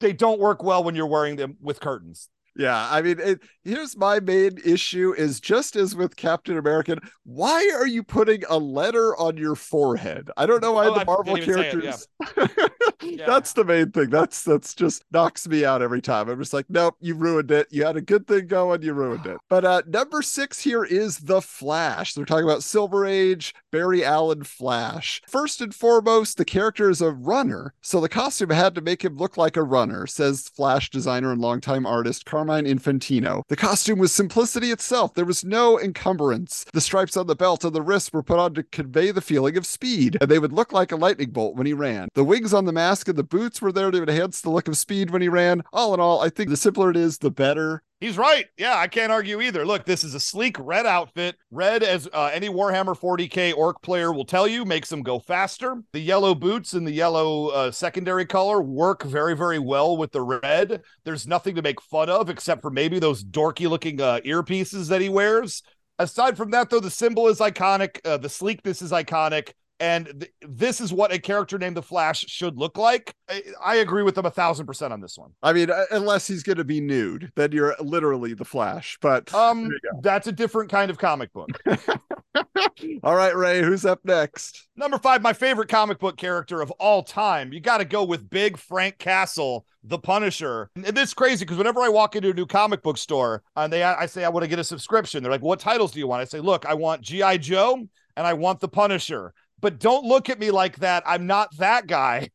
They don't work well when you're wearing them with curtains. Yeah, I mean, it, here's my main issue: is just as with Captain American, why are you putting a letter on your forehead? I don't know why oh, the Marvel characters. It, yeah. [laughs] yeah. That's the main thing. That's that's just knocks me out every time. I'm just like, nope, you ruined it. You had a good thing going, you ruined it. But uh number six here is the Flash. They're talking about Silver Age, Barry Allen Flash. First and foremost, the character is a runner, so the costume had to make him look like a runner, says Flash designer and longtime artist Carmine Carmine Infantino. The costume was simplicity itself. There was no encumbrance. The stripes on the belt and the wrists were put on to convey the feeling of speed, and they would look like a lightning bolt when he ran. The wings on the mask and the boots were there to enhance the look of speed when he ran. All in all, I think the simpler it is, the better. He's right. Yeah, I can't argue either. Look, this is a sleek red outfit. Red, as uh, any Warhammer 40k orc player will tell you, makes them go faster. The yellow boots and the yellow uh, secondary color work very, very well with the red. There's nothing to make fun of except for maybe those dorky looking uh, earpieces that he wears. Aside from that, though, the symbol is iconic. Uh, the sleekness is iconic and th- this is what a character named the Flash should look like. I, I agree with them a thousand percent on this one. I mean, uh, unless he's going to be nude, then you're literally the Flash. But um, that's a different kind of comic book. [laughs] all right, Ray, who's up next? Number five, my favorite comic book character of all time. You got to go with Big Frank Castle, the Punisher. And this is crazy because whenever I walk into a new comic book store and they, I say I want to get a subscription, they're like, "What titles do you want?" I say, "Look, I want GI Joe." And I want the Punisher but don't look at me like that. I'm not that guy.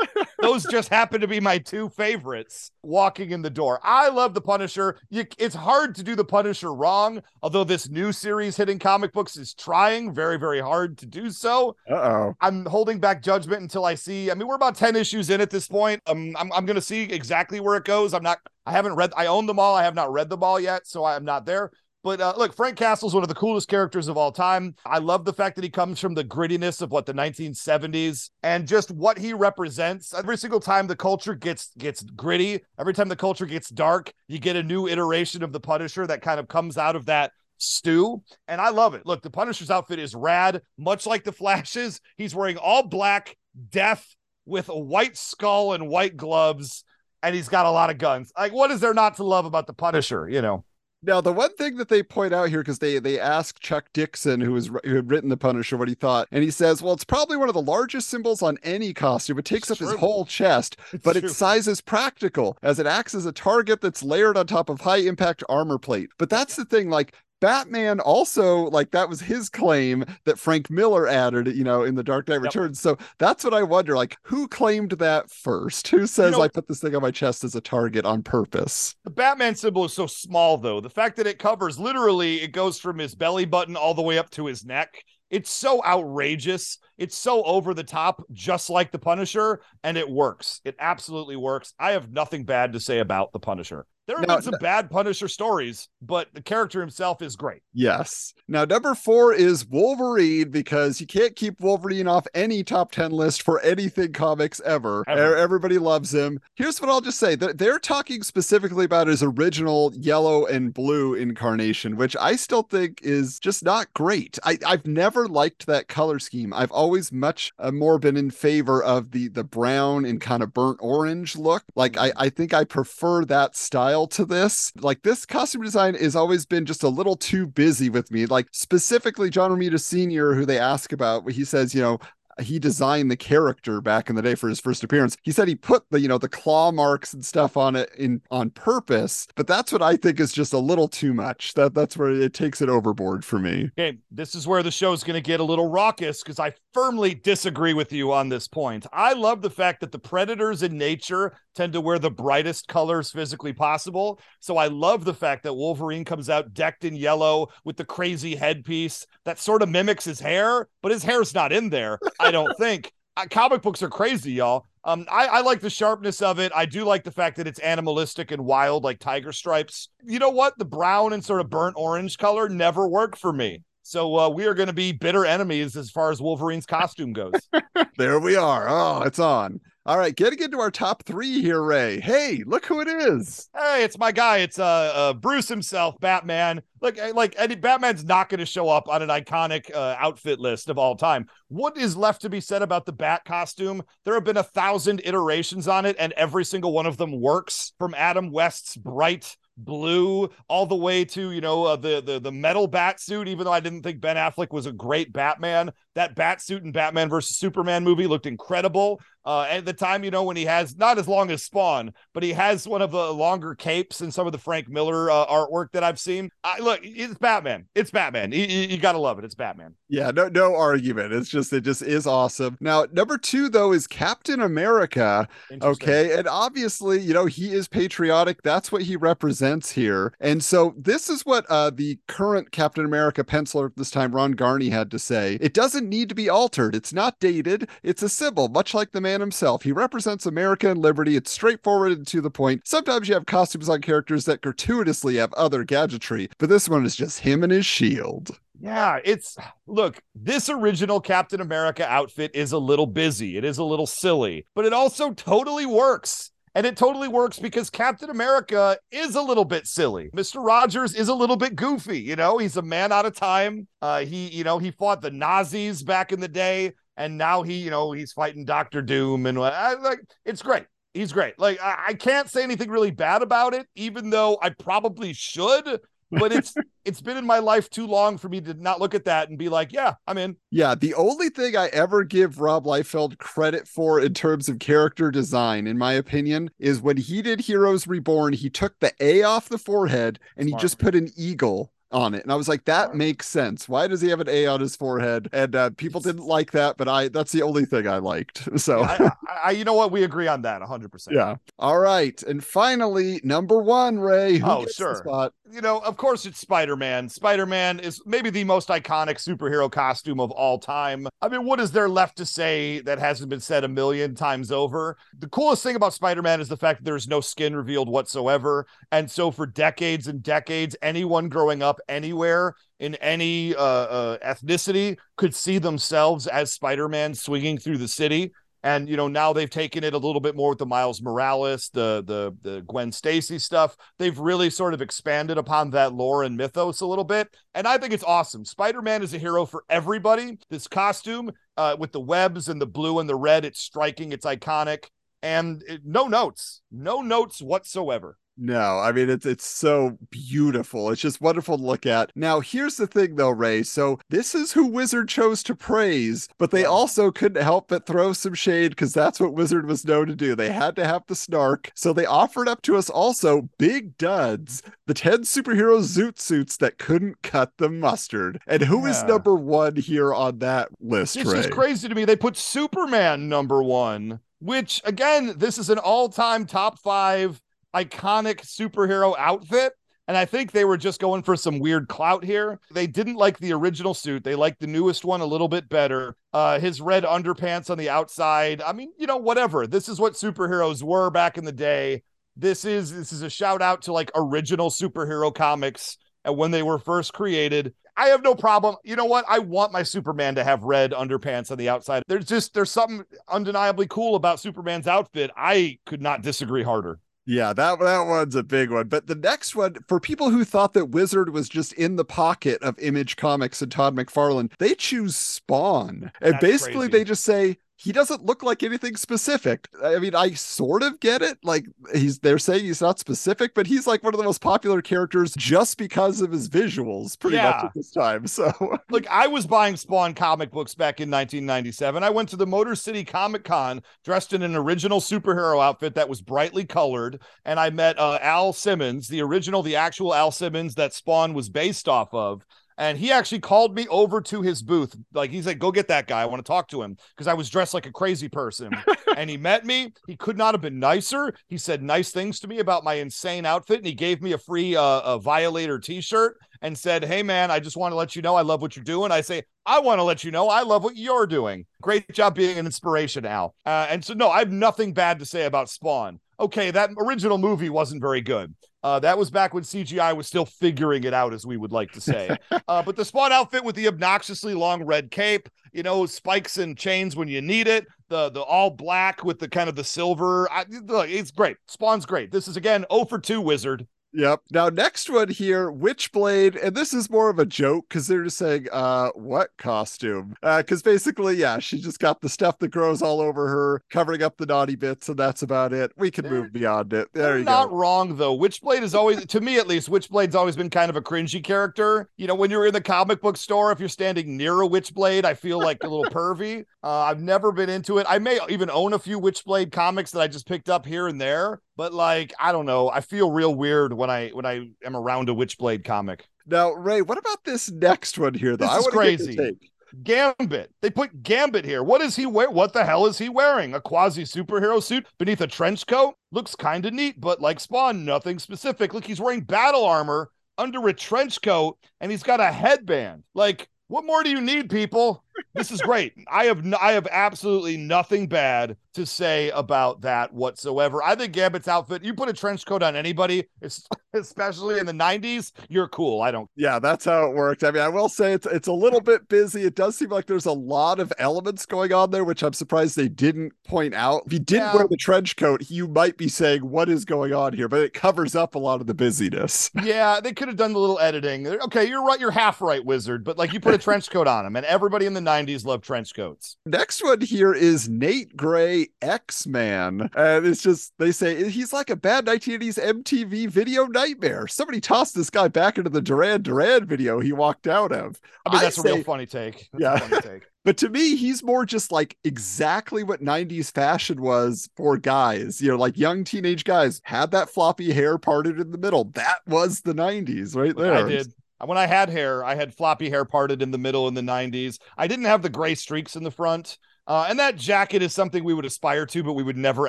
[laughs] Those just happen to be my two favorites walking in the door. I love the Punisher. You, it's hard to do the Punisher wrong, although this new series hitting comic books is trying very, very hard to do so. oh. I'm holding back judgment until I see. I mean, we're about 10 issues in at this point. Um, I'm, I'm going to see exactly where it goes. I'm not, I haven't read, I own them all. I have not read them all yet, so I'm not there. But uh, look, Frank Castle's one of the coolest characters of all time. I love the fact that he comes from the grittiness of what the 1970s and just what he represents. Every single time the culture gets gets gritty, every time the culture gets dark, you get a new iteration of the Punisher that kind of comes out of that stew. And I love it. Look, the Punisher's outfit is rad, much like the Flash's. He's wearing all black, death with a white skull and white gloves, and he's got a lot of guns. Like, what is there not to love about the Punisher? You know. Now, the one thing that they point out here, because they they ask Chuck Dixon, who was who had written the Punisher, what he thought, and he says, "Well, it's probably one of the largest symbols on any costume. It takes it's up true. his whole chest, [laughs] it's but true. its size is practical, as it acts as a target that's layered on top of high impact armor plate. But that's the thing, like Batman also like that was his claim that Frank Miller added, you know, in the Dark Knight Returns. So that's what I wonder, like who claimed that first? [laughs] Who says you know, I put this thing on my chest as a target on purpose? The Batman symbol is so small though. The fact that it covers literally it goes from his belly button all the way up to his neck. It's so outrageous. It's so over the top, just like the Punisher, and it works. It absolutely works. I have nothing bad to say about the Punisher. There have now, been some bad Punisher stories, but the character himself is great. Yes. Now, number four is Wolverine because you can't keep Wolverine off any top 10 list for anything comics ever. ever. Everybody loves him. Here's what I'll just say they're talking specifically about his original yellow and blue incarnation, which I still think is just not great. I, have never liked that color scheme. I've always much uh, more been in favor of the, the brown and kind of burnt orange look. Like, I, I think I prefer that style to this. Like this costume design has always been just a little too busy with me. Like specifically John Romita Sr., who they ask about, he says, you know, he designed the character back in the day for his first appearance. He said he put the, you know, the claw marks and stuff on it in on purpose, but that's what I think is just a little too much. That that's where it takes it overboard for me. Okay, this is where the show's going to get a little raucous because I firmly disagree with you on this point. I love the fact that the predators in nature tend to wear the brightest colors physically possible. So I love the fact that Wolverine comes out decked in yellow with the crazy headpiece that sort of mimics his hair, but his hair's not in there, I don't [laughs] think. Uh, comic books are crazy, y'all. Um, I, I like the sharpness of it. I do like the fact that it's animalistic and wild, like tiger stripes. You know what? The brown and sort of burnt orange color never worked for me. So uh, we are going to be bitter enemies as far as Wolverine's costume goes. [laughs] there we are. Oh, it's on. All right, getting into our top three here, Ray. Hey, look who it is. Hey, it's my guy. It's uh, uh Bruce himself, Batman. Look, eh, like Eddie, Batman's not going to show up on an iconic uh, outfit list of all time. What is left to be said about the Bat costume? There have been a thousand iterations on it, and every single one of them works. From Adam West's bright blue all the way to you know uh, the the the metal bat suit even though i didn't think ben affleck was a great batman that bat suit in batman versus superman movie looked incredible uh, at the time, you know, when he has not as long as Spawn, but he has one of the longer capes and some of the Frank Miller uh, artwork that I've seen. I, look, it's Batman. It's Batman. You, you, you got to love it. It's Batman. Yeah, no, no argument. It's just, it just is awesome. Now, number two though is Captain America. Okay, and obviously, you know, he is patriotic. That's what he represents here. And so this is what uh, the current Captain America penciler this time, Ron Garney, had to say. It doesn't need to be altered. It's not dated. It's a symbol, much like the man man himself. He represents America and liberty. It's straightforward and to the point. Sometimes you have costumes on characters that gratuitously have other gadgetry, but this one is just him and his shield. Yeah, it's look, this original Captain America outfit is a little busy. It is a little silly, but it also totally works. And it totally works because Captain America is a little bit silly. Mr. Rogers is a little bit goofy. You know, he's a man out of time. Uh, he, you know, he fought the Nazis back in the day and now he, you know, he's fighting Doctor Doom, and uh, like it's great. He's great. Like I, I can't say anything really bad about it, even though I probably should. but it's [laughs] it's been in my life too long for me to not look at that and be like, yeah, I'm in. Yeah, the only thing I ever give Rob Liefeld credit for in terms of character design, in my opinion, is when he did Heroes Reborn, he took the A off the forehead and Smart. he just put an eagle on it. And I was like, that makes sense. Why does he have an A on his forehead? And uh, people didn't like that, but I that's the only thing I liked. [laughs] So yeah, I, I, you know what? We agree on that 100%. Yeah. All right. And finally, number one, Ray. Who oh, sure. You know, of course, it's Spider Man. Spider Man is maybe the most iconic superhero costume of all time. I mean, what is there left to say that hasn't been said a million times over? The coolest thing about Spider Man is the fact that there's no skin revealed whatsoever. And so, for decades and decades, anyone growing up anywhere in any uh, uh, ethnicity could see themselves as Spider-Man swinging through the city. And you know now they've taken it a little bit more with the Miles Morales, the the the Gwen Stacy stuff. They've really sort of expanded upon that lore and mythos a little bit, and I think it's awesome. Spider-Man is a hero for everybody. This costume uh, with the webs and the blue and the red, it's striking, it's iconic, and it, no notes, no notes whatsoever. No, I mean it's it's so beautiful. It's just wonderful to look at. Now, here's the thing though, Ray. So this is who Wizard chose to praise, but they also couldn't help but throw some shade because that's what Wizard was known to do. They had to have the snark. So they offered up to us also big duds, the 10 superhero zoot suits that couldn't cut the mustard. And who yeah. is number one here on that list? This Ray? is crazy to me. They put Superman number one, which again, this is an all-time top five iconic superhero outfit. And I think they were just going for some weird clout here. They didn't like the original suit. They liked the newest one a little bit better. Uh, his red underpants on the outside. I mean, you know, whatever. This is what superheroes were back in the day. This is this is a shout out to like original superhero comics and when they were first created. I have no problem. You know what? I want my Superman to have red underpants on the outside. There's just there's something undeniably cool about Superman's outfit. I could not disagree harder. Yeah, that that one's a big one. But the next one, for people who thought that Wizard was just in the pocket of Image Comics and Todd McFarlane, they choose Spawn. And That's basically crazy. they just say, he doesn't look like anything specific. I mean, I sort of get it. Like he's they're saying he's not specific, but he's like one of the most popular characters just because of his visuals, pretty Yeah. much at this time. So [laughs] Like I was buying Spawn comic books back in 1997. I went to the Motor City Comic Con dressed in an original superhero outfit that was brightly colored, and I met uh, Al Simmons, the original, the actual Al Simmons that Spawn was based off of. And he actually called me over to his booth. Like he said, go get that guy. I want to talk to him because I was dressed like a crazy person. [laughs] and he met me. He could not have been nicer. He said nice things to me about my insane outfit. And he gave me a free uh, a Violator t shirt and said, Hey, man, I just want to let you know I love what you're doing. I say, I want to let you know I love what you're doing. Great job being an inspiration, Al. Uh, and so, no, I have nothing bad to say about Spawn. Okay, that original movie wasn't very good. Uh, that was back when CGI was still figuring it out, as we would like to say. [laughs] uh, but the Spawn outfit with the obnoxiously long red cape, you know, spikes and chains when you need it, the the all black with the kind of the silver. I, look, it's great. Spawn's great. This is again 0 for 2 Wizard. Yep. Now, next one here, Witchblade, and this is more of a joke because they're just saying, uh, what costume? Because basically, yeah, she just got the stuff that grows all over her, covering up the naughty bits, and that's about it. We can move beyond it. There you not go. Not wrong though. Witchblade is always, to me at least, Witchblade's always been kind of a cringy character. You know, when you're in the comic book store, if you're standing near a Witchblade, I feel like a little [laughs] pervy. Uh, I've never been into it. I may even own a few Witchblade comics that I just picked up here and there, but like I don't know, I feel real weird when I when I am around a Witchblade comic. Now, Ray, what about this next one here, though? This is wanna get your crazy. Gambit. They put Gambit here. What is he wear? What the hell is he wearing? A quasi superhero suit beneath a trench coat? Looks kind of neat, but like Spawn, nothing specific. Look, he's wearing battle armor under a trench coat and he's got a headband. Like, what more do you need, people? This is great. I have I have absolutely nothing bad to say about that whatsoever. I think Gambit's outfit, you put a trench coat on anybody, [laughs] especially in the 90s, you're cool. I don't Yeah, that's how it worked. I mean, I will say it's it's a little bit busy. It does seem like there's a lot of elements going on there, which I'm surprised they didn't point out. If you didn't Yeah. wear the trench coat, you might be saying, "What is going on here?" But it covers up a lot of the busyness. [laughs] Yeah, they could have done the little editing. Okay, you're right. You're half right, Wizard. But like you put a [laughs] trench coat on him, and everybody in the '90s loved trench coats. Next one here is Nate Gray X Man, and it's just they say he's like a bad 1980s MTV video nightmare. Somebody tossed this guy back into the Duran Duran video he walked out of. I mean, I that's a real funny take. That's Yeah. funny take. [laughs] But to me, he's more just like exactly what 90s fashion was for guys. You know, like young teenage guys had that floppy hair parted in the middle. That was the 90s right there. I did. When I had hair, I had floppy hair parted in the middle in the '90s. I didn't have the gray streaks in the front. Uh, and that jacket is something we would aspire to, but we would never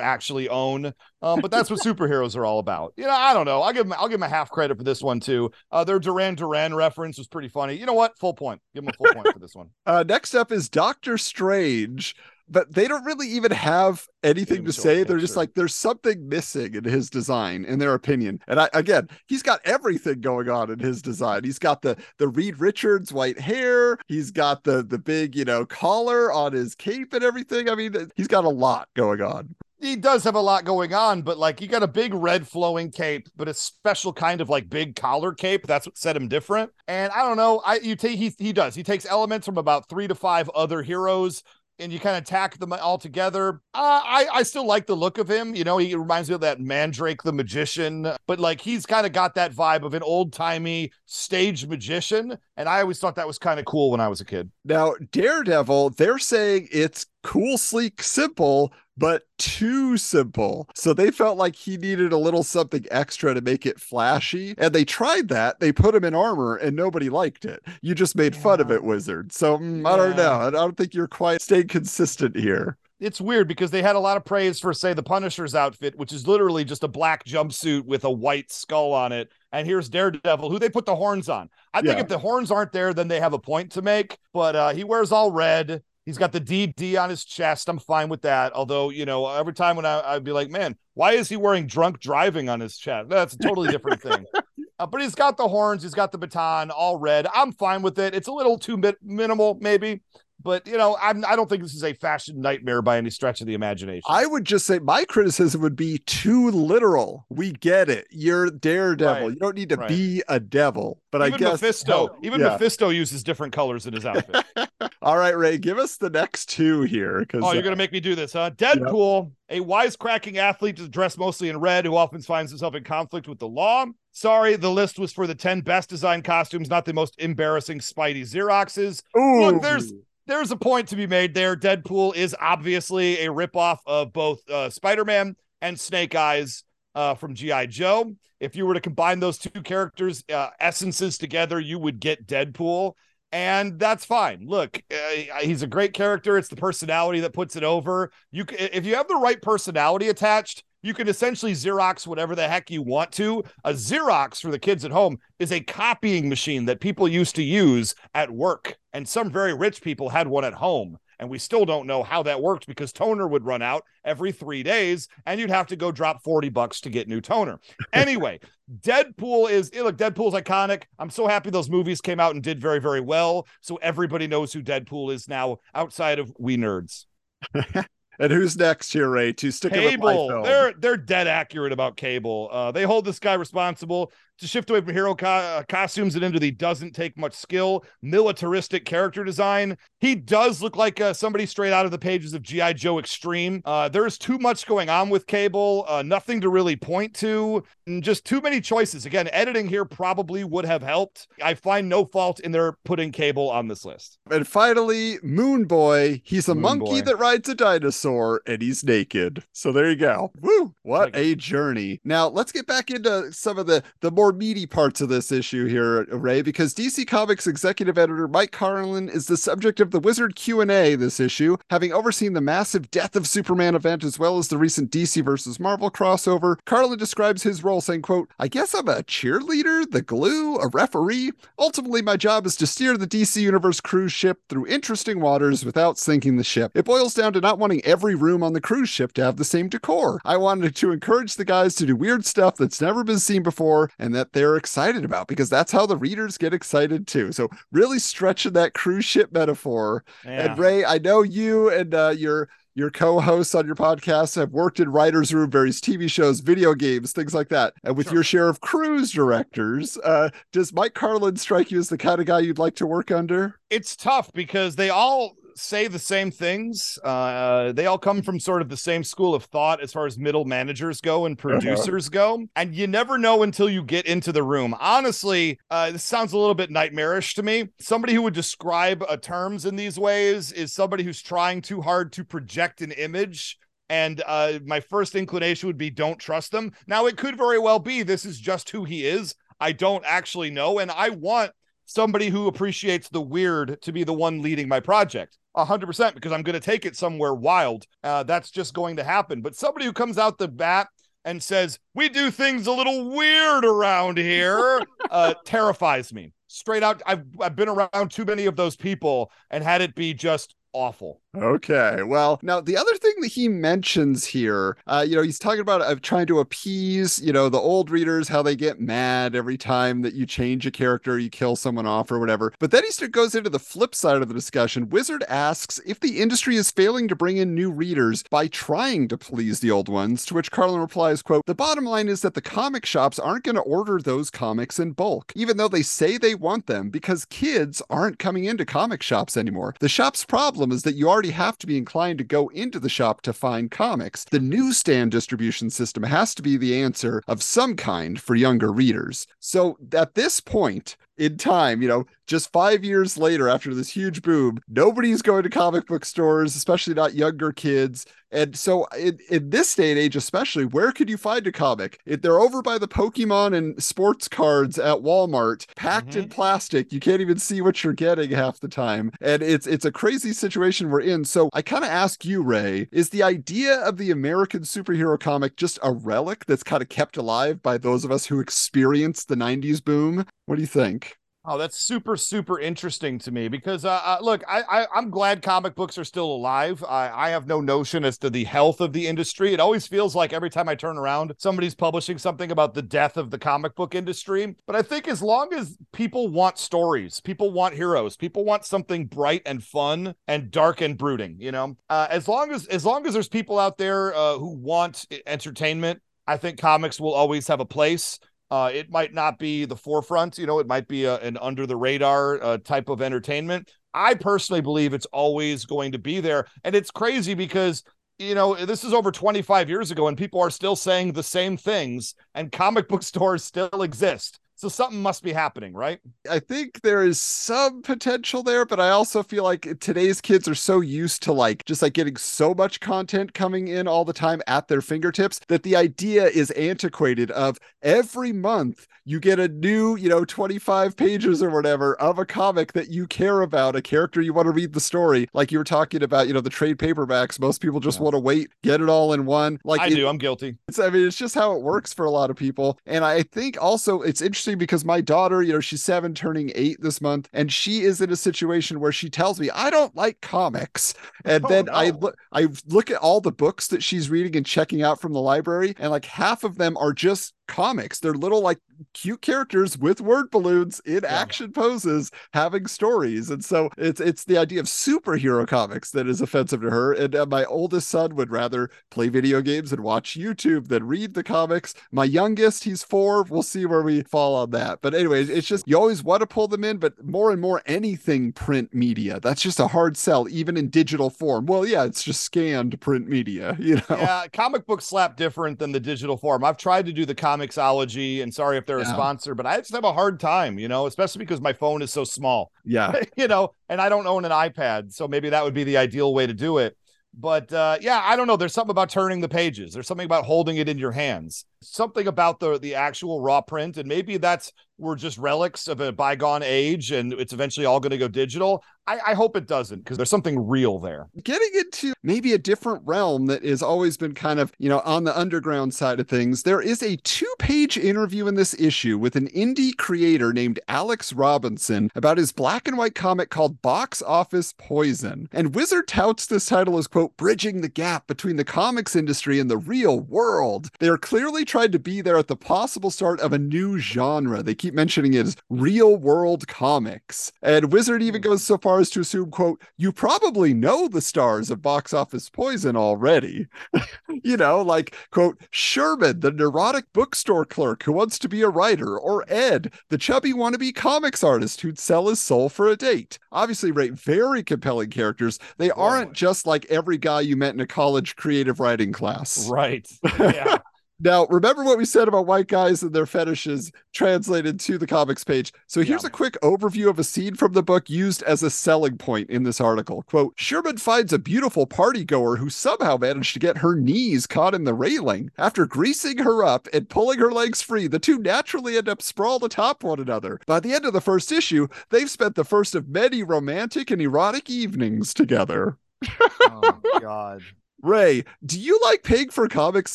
actually own. Um, but that's what [laughs] superheroes are all about. You know, I don't know. I'll give them, I'll give them a half credit for this one too. Uh, their Duran Duran reference was pretty funny. You know what? Full point. Give them a full point for this one. [laughs] Uh, next up is Doctor Strange, but they don't really even have anything Even to say. They're just like, there's something missing in his design, in their opinion. And I, again, he's got everything going on in his design. He's got the the Reed Richards white hair. He's got the the big, you know, collar on his cape and everything. I mean, he's got a lot going on. he does have a lot going on, but like he got a big red flowing cape, but a special kind of like big collar cape. That's what set him different. And I don't know. I you take he he does. He takes elements from about three to five other heroes. And you kind of tack them all together. Uh, I I still like the look of him. You know, he reminds me of that Mandrake the magician, but like he's kind of got that vibe of an old timey stage magician. And I always thought that was kind of cool when I was a kid. Now, Daredevil, they're saying it's cool, sleek, simple, but too simple. So they felt like he needed a little something extra to make it flashy. And they tried that. They put him in armor and nobody liked it. You just made fun of it, Wizard. So mm, I don't Yeah. know. I don't think you're quite staying consistent here. it's weird because they had a lot of praise for say the Punisher's outfit, which is literally just a black jumpsuit with a white skull on it. And here's Daredevil, who they put the horns on. I think Yeah. if the horns aren't there, then they have a point to make. But uh, he wears all red. He's got the DD on his chest. I'm fine with that. Although, you know, every time when I, I'd be like, man, why is he wearing drunk driving on his chest? That's a totally different thing. [laughs] uh, but he's got the horns, he's got the baton, all red. I'm fine with it. It's a little too mi- minimal, maybe, but you know, I'm I don't think this is a fashion nightmare by any stretch of the imagination. I would just say my criticism would be too literal. We get it. You're Daredevil. Right. You don't need to Right. be a devil. But even I guess Mephisto, even yeah. Mephisto uses different colors in his outfit. [laughs] All right, Ray, give us the next two here. Oh, you're uh, gonna make me do this, huh? Deadpool, a wisecracking athlete dressed mostly in red who often finds himself in conflict with the law. Sorry, the list was for the 10 best designed costumes, not the most embarrassing Spidey Xeroxes. Look, there's there's a point to be made there. Deadpool is obviously a ripoff of both uh, Spider-Man and Snake Eyes uh, from GI Joe. If you were to combine those two characters' uh, essences together, you would get Deadpool, and that's fine. Look, uh, he's a great character. It's the personality that puts it over. You, if you have the right personality attached. You can essentially Xerox whatever the heck you want to. A Xerox for the kids at home is a copying machine that people used to use at work. And some very rich people had one at home. And we still don't know how that worked because toner would run out every three days and you'd have to go drop 40 bucks to get new toner. [laughs] Anyway, Deadpool is eh, look, Deadpool's iconic. I'm so happy those movies came out and did very, very well. So everybody knows who Deadpool is now outside of we nerds. [laughs] and who's next here, Ray? To stick Cable. They're they're dead accurate about Cable. Uh, they hold this guy responsible to shift away from hero co- uh, costumes and into the doesn't take much skill, militaristic character design. He does look like uh, somebody straight out of the pages of GI Joe Extreme. Uh, there's too much going on with Cable. Uh, nothing to really point to, and just too many choices. Again, editing here probably would have helped. I find no fault in their putting Cable on this list. And finally, Moon Boy. He's a Moon monkey Boy. that rides a dinosaur and he's naked. So there you go. Woo! What Like- a journey. Now let's get back into some of the the more meaty parts of this issue here, Ray, because DC Comics executive editor Mike Carlin is the subject of the Wizard Q&A this issue, having overseen the massive Death of Superman event as well as the recent DC versus Marvel crossover. Carlin describes his role saying, quote, I guess I'm a cheerleader, the glue, a referee. Ultimately, my job is to steer the DC Universe cruise ship through interesting waters without sinking the ship. It boils down to not wanting every room on the cruise ship to have the same decor. I wanted to encourage the guys to do weird stuff that's never been seen before and that they're excited about because that's how the readers get excited too. So, really stretching that cruise ship metaphor. And Ray, I know you and uh, your your co-hosts on your podcast have worked in writers' room, various TV shows, video games, things like that. And with Sure. your share of cruise directors, uh, does Mike Carlin strike you as the kind of guy you'd like to work under? it's tough because they all say the same things. Uh, they all come from sort of the same school of thought as far as middle managers go and producers go. And you never know until you get into the room. Honestly, uh, this sounds a little bit nightmarish to me. Somebody who would describe uh, terms in these ways is somebody who's trying too hard to project an image. And uh, my first inclination would be don't trust them. Now, it could very well be this is just who he is. I don't actually know. And I want somebody who appreciates the weird to be the one leading my project. 100% because I'm going to take it somewhere wild. Uh, that's just going to happen. But somebody who comes out the bat and says, We do things a little weird around here, [laughs] uh, terrifies me. Straight out, I've, I've been around too many of those people and had it be just awful. Okay. Well, now the other thing that he mentions here, uh, you know, he's talking about uh, trying to appease, you know, the old readers, how they get mad every time that you change a character, you kill someone off or whatever. But then he goes into the flip side of the discussion. Wizard asks if the industry is failing to bring in new readers by trying to please the old ones, to which Carlin replies, quote, the bottom line is that the comic shops aren't going to order those comics in bulk, even though they say they want them, because kids aren't coming into comic shops anymore. The shop's problem is that you already have to be inclined to go into the shop to find comics. The newsstand distribution system has to be the answer of some kind for younger readers. So at this point, in time, you know, just five years later after this huge boom, nobody's going to comic book stores, especially not younger kids. And so, in, in this day and age, especially, where could you find a comic? If they're over by the Pokemon and sports cards at Walmart, packed in mm-hmm. plastic. You can't even see what you're getting half the time, and it's it's a crazy situation we're in. So, I kind of ask you, Ray, is the idea of the American superhero comic just a relic that's kind of kept alive by those of us who experienced the '90s boom? What do you think? Oh, that's super, super interesting to me because, uh, uh, look, I, I, I'm glad comic books are still alive. I, I have no notion as to the health of the industry. It always feels like every time I turn around, somebody's publishing something about the death of the comic book industry. But I think as long as people want stories, people want heroes, people want something bright and fun and dark and brooding, you know, uh, as long as as long as there's people out there uh, who want entertainment, I think comics will always have a place. Uh, it might not be the forefront, you know, it might be a, an under the radar uh, type of entertainment. I personally believe it's always going to be there. And it's crazy because, you know, this is over 25 years ago and people are still saying the same things and comic book [laughs] stores still exist. So something must be happening, right? I think there is some potential there, but I also feel like today's kids are so used to like just like getting so much content coming in all the time at their fingertips that the idea is antiquated of every month you get a new, you know, 25 pages or whatever of a comic that you care about, a character you want to read the story. Like you were talking about, you know, the trade paperbacks. Most people just yeah. want to wait, get it all in one. Like I it, do, I'm guilty. It's I mean, it's just how it works for a lot of people. And I think also it's interesting because my daughter, you know, she's seven turning eight this month, and she is in a situation where she tells me, I don't like comics. [laughs] Oh, and oh, then no. I look I look at all the books that she's reading and checking out from the library, and like half of them are just comics. They're little like cute characters with word balloons in yeah. action poses having stories. And so it's it's the idea of superhero comics that is offensive to her. And uh, my oldest son would rather play video games and watch YouTube than read the comics. My youngest, he's 4. We'll see where we fall on that. But anyway, it's just you always want to pull them in, but more and more anything print media. That's just a hard sell even in digital form. Well, yeah, it's just scanned print media, [laughs] you know. Yeah, comic books slap different than the digital form. I've tried to do the comic Comixology, and sorry if they're yeah. a sponsor, but I just have a hard time, you know, especially because my phone is so small. Yeah. [laughs] you know, and I don't own an iPad. So maybe that would be the ideal way to do it. But uh, yeah, I don't know. There's something about turning the pages. There's something about holding it in your hands. Something about the the actual raw print, and maybe that's we're just relics of a bygone age, and it's eventually all going to go digital. I, I hope it doesn't because there's something real there. Getting into maybe a different realm that has always been kind of, you know, on the underground side of things, there is a two page interview in this issue with an indie creator named Alex Robinson about his black and white comic called Box Office Poison. And Wizard touts this title as, quote, bridging the gap between the comics industry and the real world. They are clearly trying to be there at the possible start of a new genre. They keep mentioning it as real world comics. And Wizard even hmm. goes so far as to assume, quote, you probably know the stars of box office poison already. [laughs] you know, like, quote, Sherman, the neurotic bookstore clerk who wants to be a writer, or Ed, the chubby wannabe comics artist who'd sell his soul for a date. Obviously, right, very compelling characters. They aren't just like every guy you met in a college creative writing class. Right. [laughs] Yeah. Now, remember what we said about white guys and their fetishes translated to the comics page. So here's yeah. a quick overview of a scene from the book used as a selling point in this article. Quote Sherman finds a beautiful party goer who somehow managed to get her knees caught in the railing. After greasing her up and pulling her legs free, the two naturally end up sprawled atop one another. By the end of the first issue, they've spent the first of many romantic and erotic evenings together. [laughs] oh, God. Ray, do you like paying for comics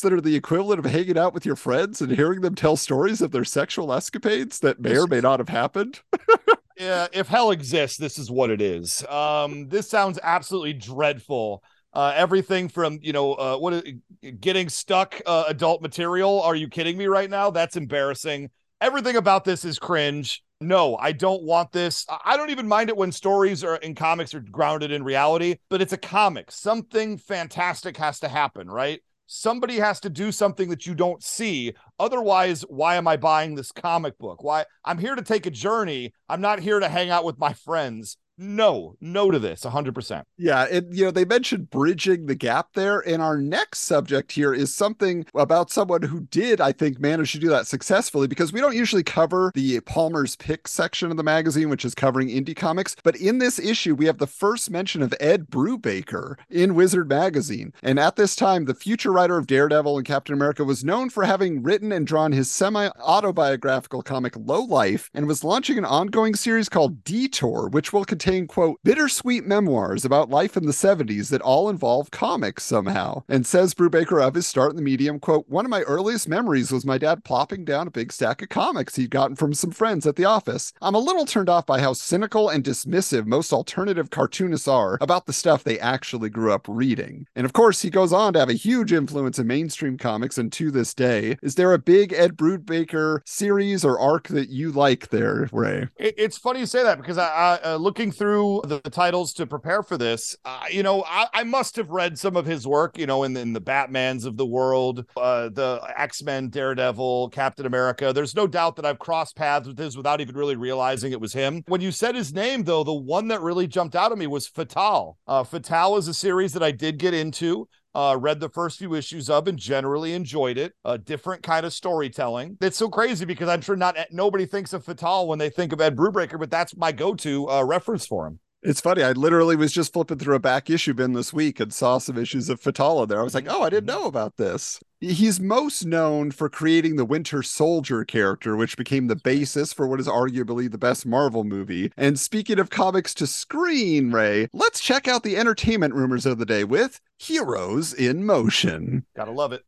that are the equivalent of hanging out with your friends and hearing them tell stories of their sexual escapades that may or may not have happened? [laughs] yeah, if hell exists, this is what it is. Um, this sounds absolutely dreadful. Uh, everything from you know uh, what getting stuck uh, adult material. Are you kidding me right now? That's embarrassing. Everything about this is cringe no, I don't want this. I don't even mind it when stories are in comics are grounded in reality, but it's a comic. Something fantastic has to happen, right? Somebody has to do something that you don't see. Otherwise, why am I buying this comic book? Why I'm here to take a journey. I'm not here to hang out with my friends no, no to this 100%. Yeah. And, you know, they mentioned bridging the gap there. And our next subject here is something about someone who did, I think, manage to do that successfully because we don't usually cover the Palmer's Pick section of the magazine, which is covering indie comics. But in this issue, we have the first mention of Ed Brubaker in Wizard Magazine. And at this time, the future writer of Daredevil and Captain America was known for having written and drawn his semi autobiographical comic Low Life and was launching an ongoing series called Detour, which will contain contain, quote, bittersweet memoirs about life in the 70s that all involve comics somehow. And says Brubaker of his start in the medium, quote, one of my earliest memories was my dad plopping down a big stack of comics he'd gotten from some friends at the office. I'm a little turned off by how cynical and dismissive most alternative cartoonists are about the stuff they actually grew up reading. And of course, he goes on to have a huge influence in mainstream comics and to this day. Is there a big Ed Brubaker series or arc that you like there, Ray? It's funny you say that because I, I uh, looking through the, the, titles to prepare for this, uh, you know, I, I, must have read some of his work, you know, in, in the Batmans of the world, uh, the X Men, Daredevil, Captain America. There's no doubt that I've crossed paths with his without even really realizing it was him. When you said his name, though, the one that really jumped out at me was Fatale. Uh, Fatale is a series that I did get into. Uh, read the first few issues of and generally enjoyed it. A different kind of storytelling. It's so crazy because I'm sure not nobody thinks of Fatale when they think of Ed Brubaker, but that's my go-to uh, reference for him. It's funny. I literally was just flipping through a back issue bin this week and saw some issues of Fatale there. I was like, oh, I didn't mm-hmm. know about this. He's most known for creating the Winter Soldier character, which became the basis for what is arguably the best Marvel movie. And speaking of comics to screen, Ray, let's check out the entertainment rumors of the day with Heroes in Motion. Gotta love it.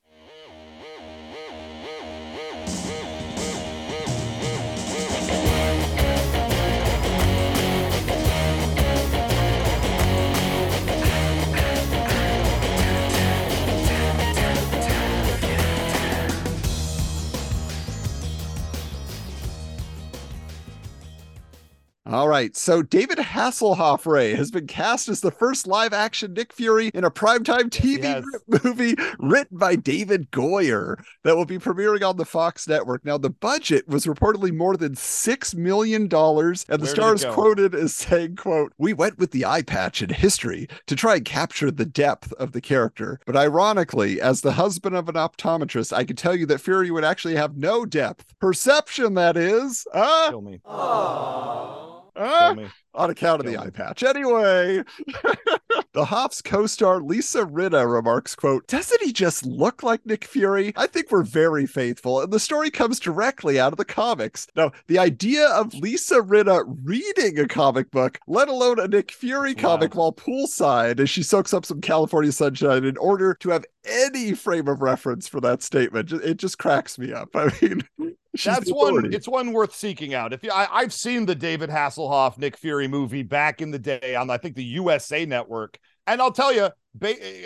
All right. So David Hasselhoff Ray has been cast as the first live action Nick Fury in a primetime TV yes. [laughs] movie written by David Goyer that will be premiering on the Fox network. Now, the budget was reportedly more than $6 million, and the Where stars quoted as saying, quote, We went with the eye patch in history to try and capture the depth of the character. But ironically, as the husband of an optometrist, I can tell you that Fury would actually have no depth. Perception, that is. Uh, Kill me. Aww. Uh, on account of the eye patch. Anyway, [laughs] the Hoff's co-star Lisa Rinna remarks, quote, Doesn't he just look like Nick Fury? I think we're very faithful, and the story comes directly out of the comics. Now, the idea of Lisa Rinna reading a comic book, let alone a Nick Fury comic wow. while poolside as she soaks up some California sunshine in order to have any frame of reference for that statement, it just cracks me up. [laughs] I mean, that's one. It's one worth seeking out. If you, I, have seen the David Hasselhoff Nick Fury movie back in the day on I think the USA Network, and I'll tell you,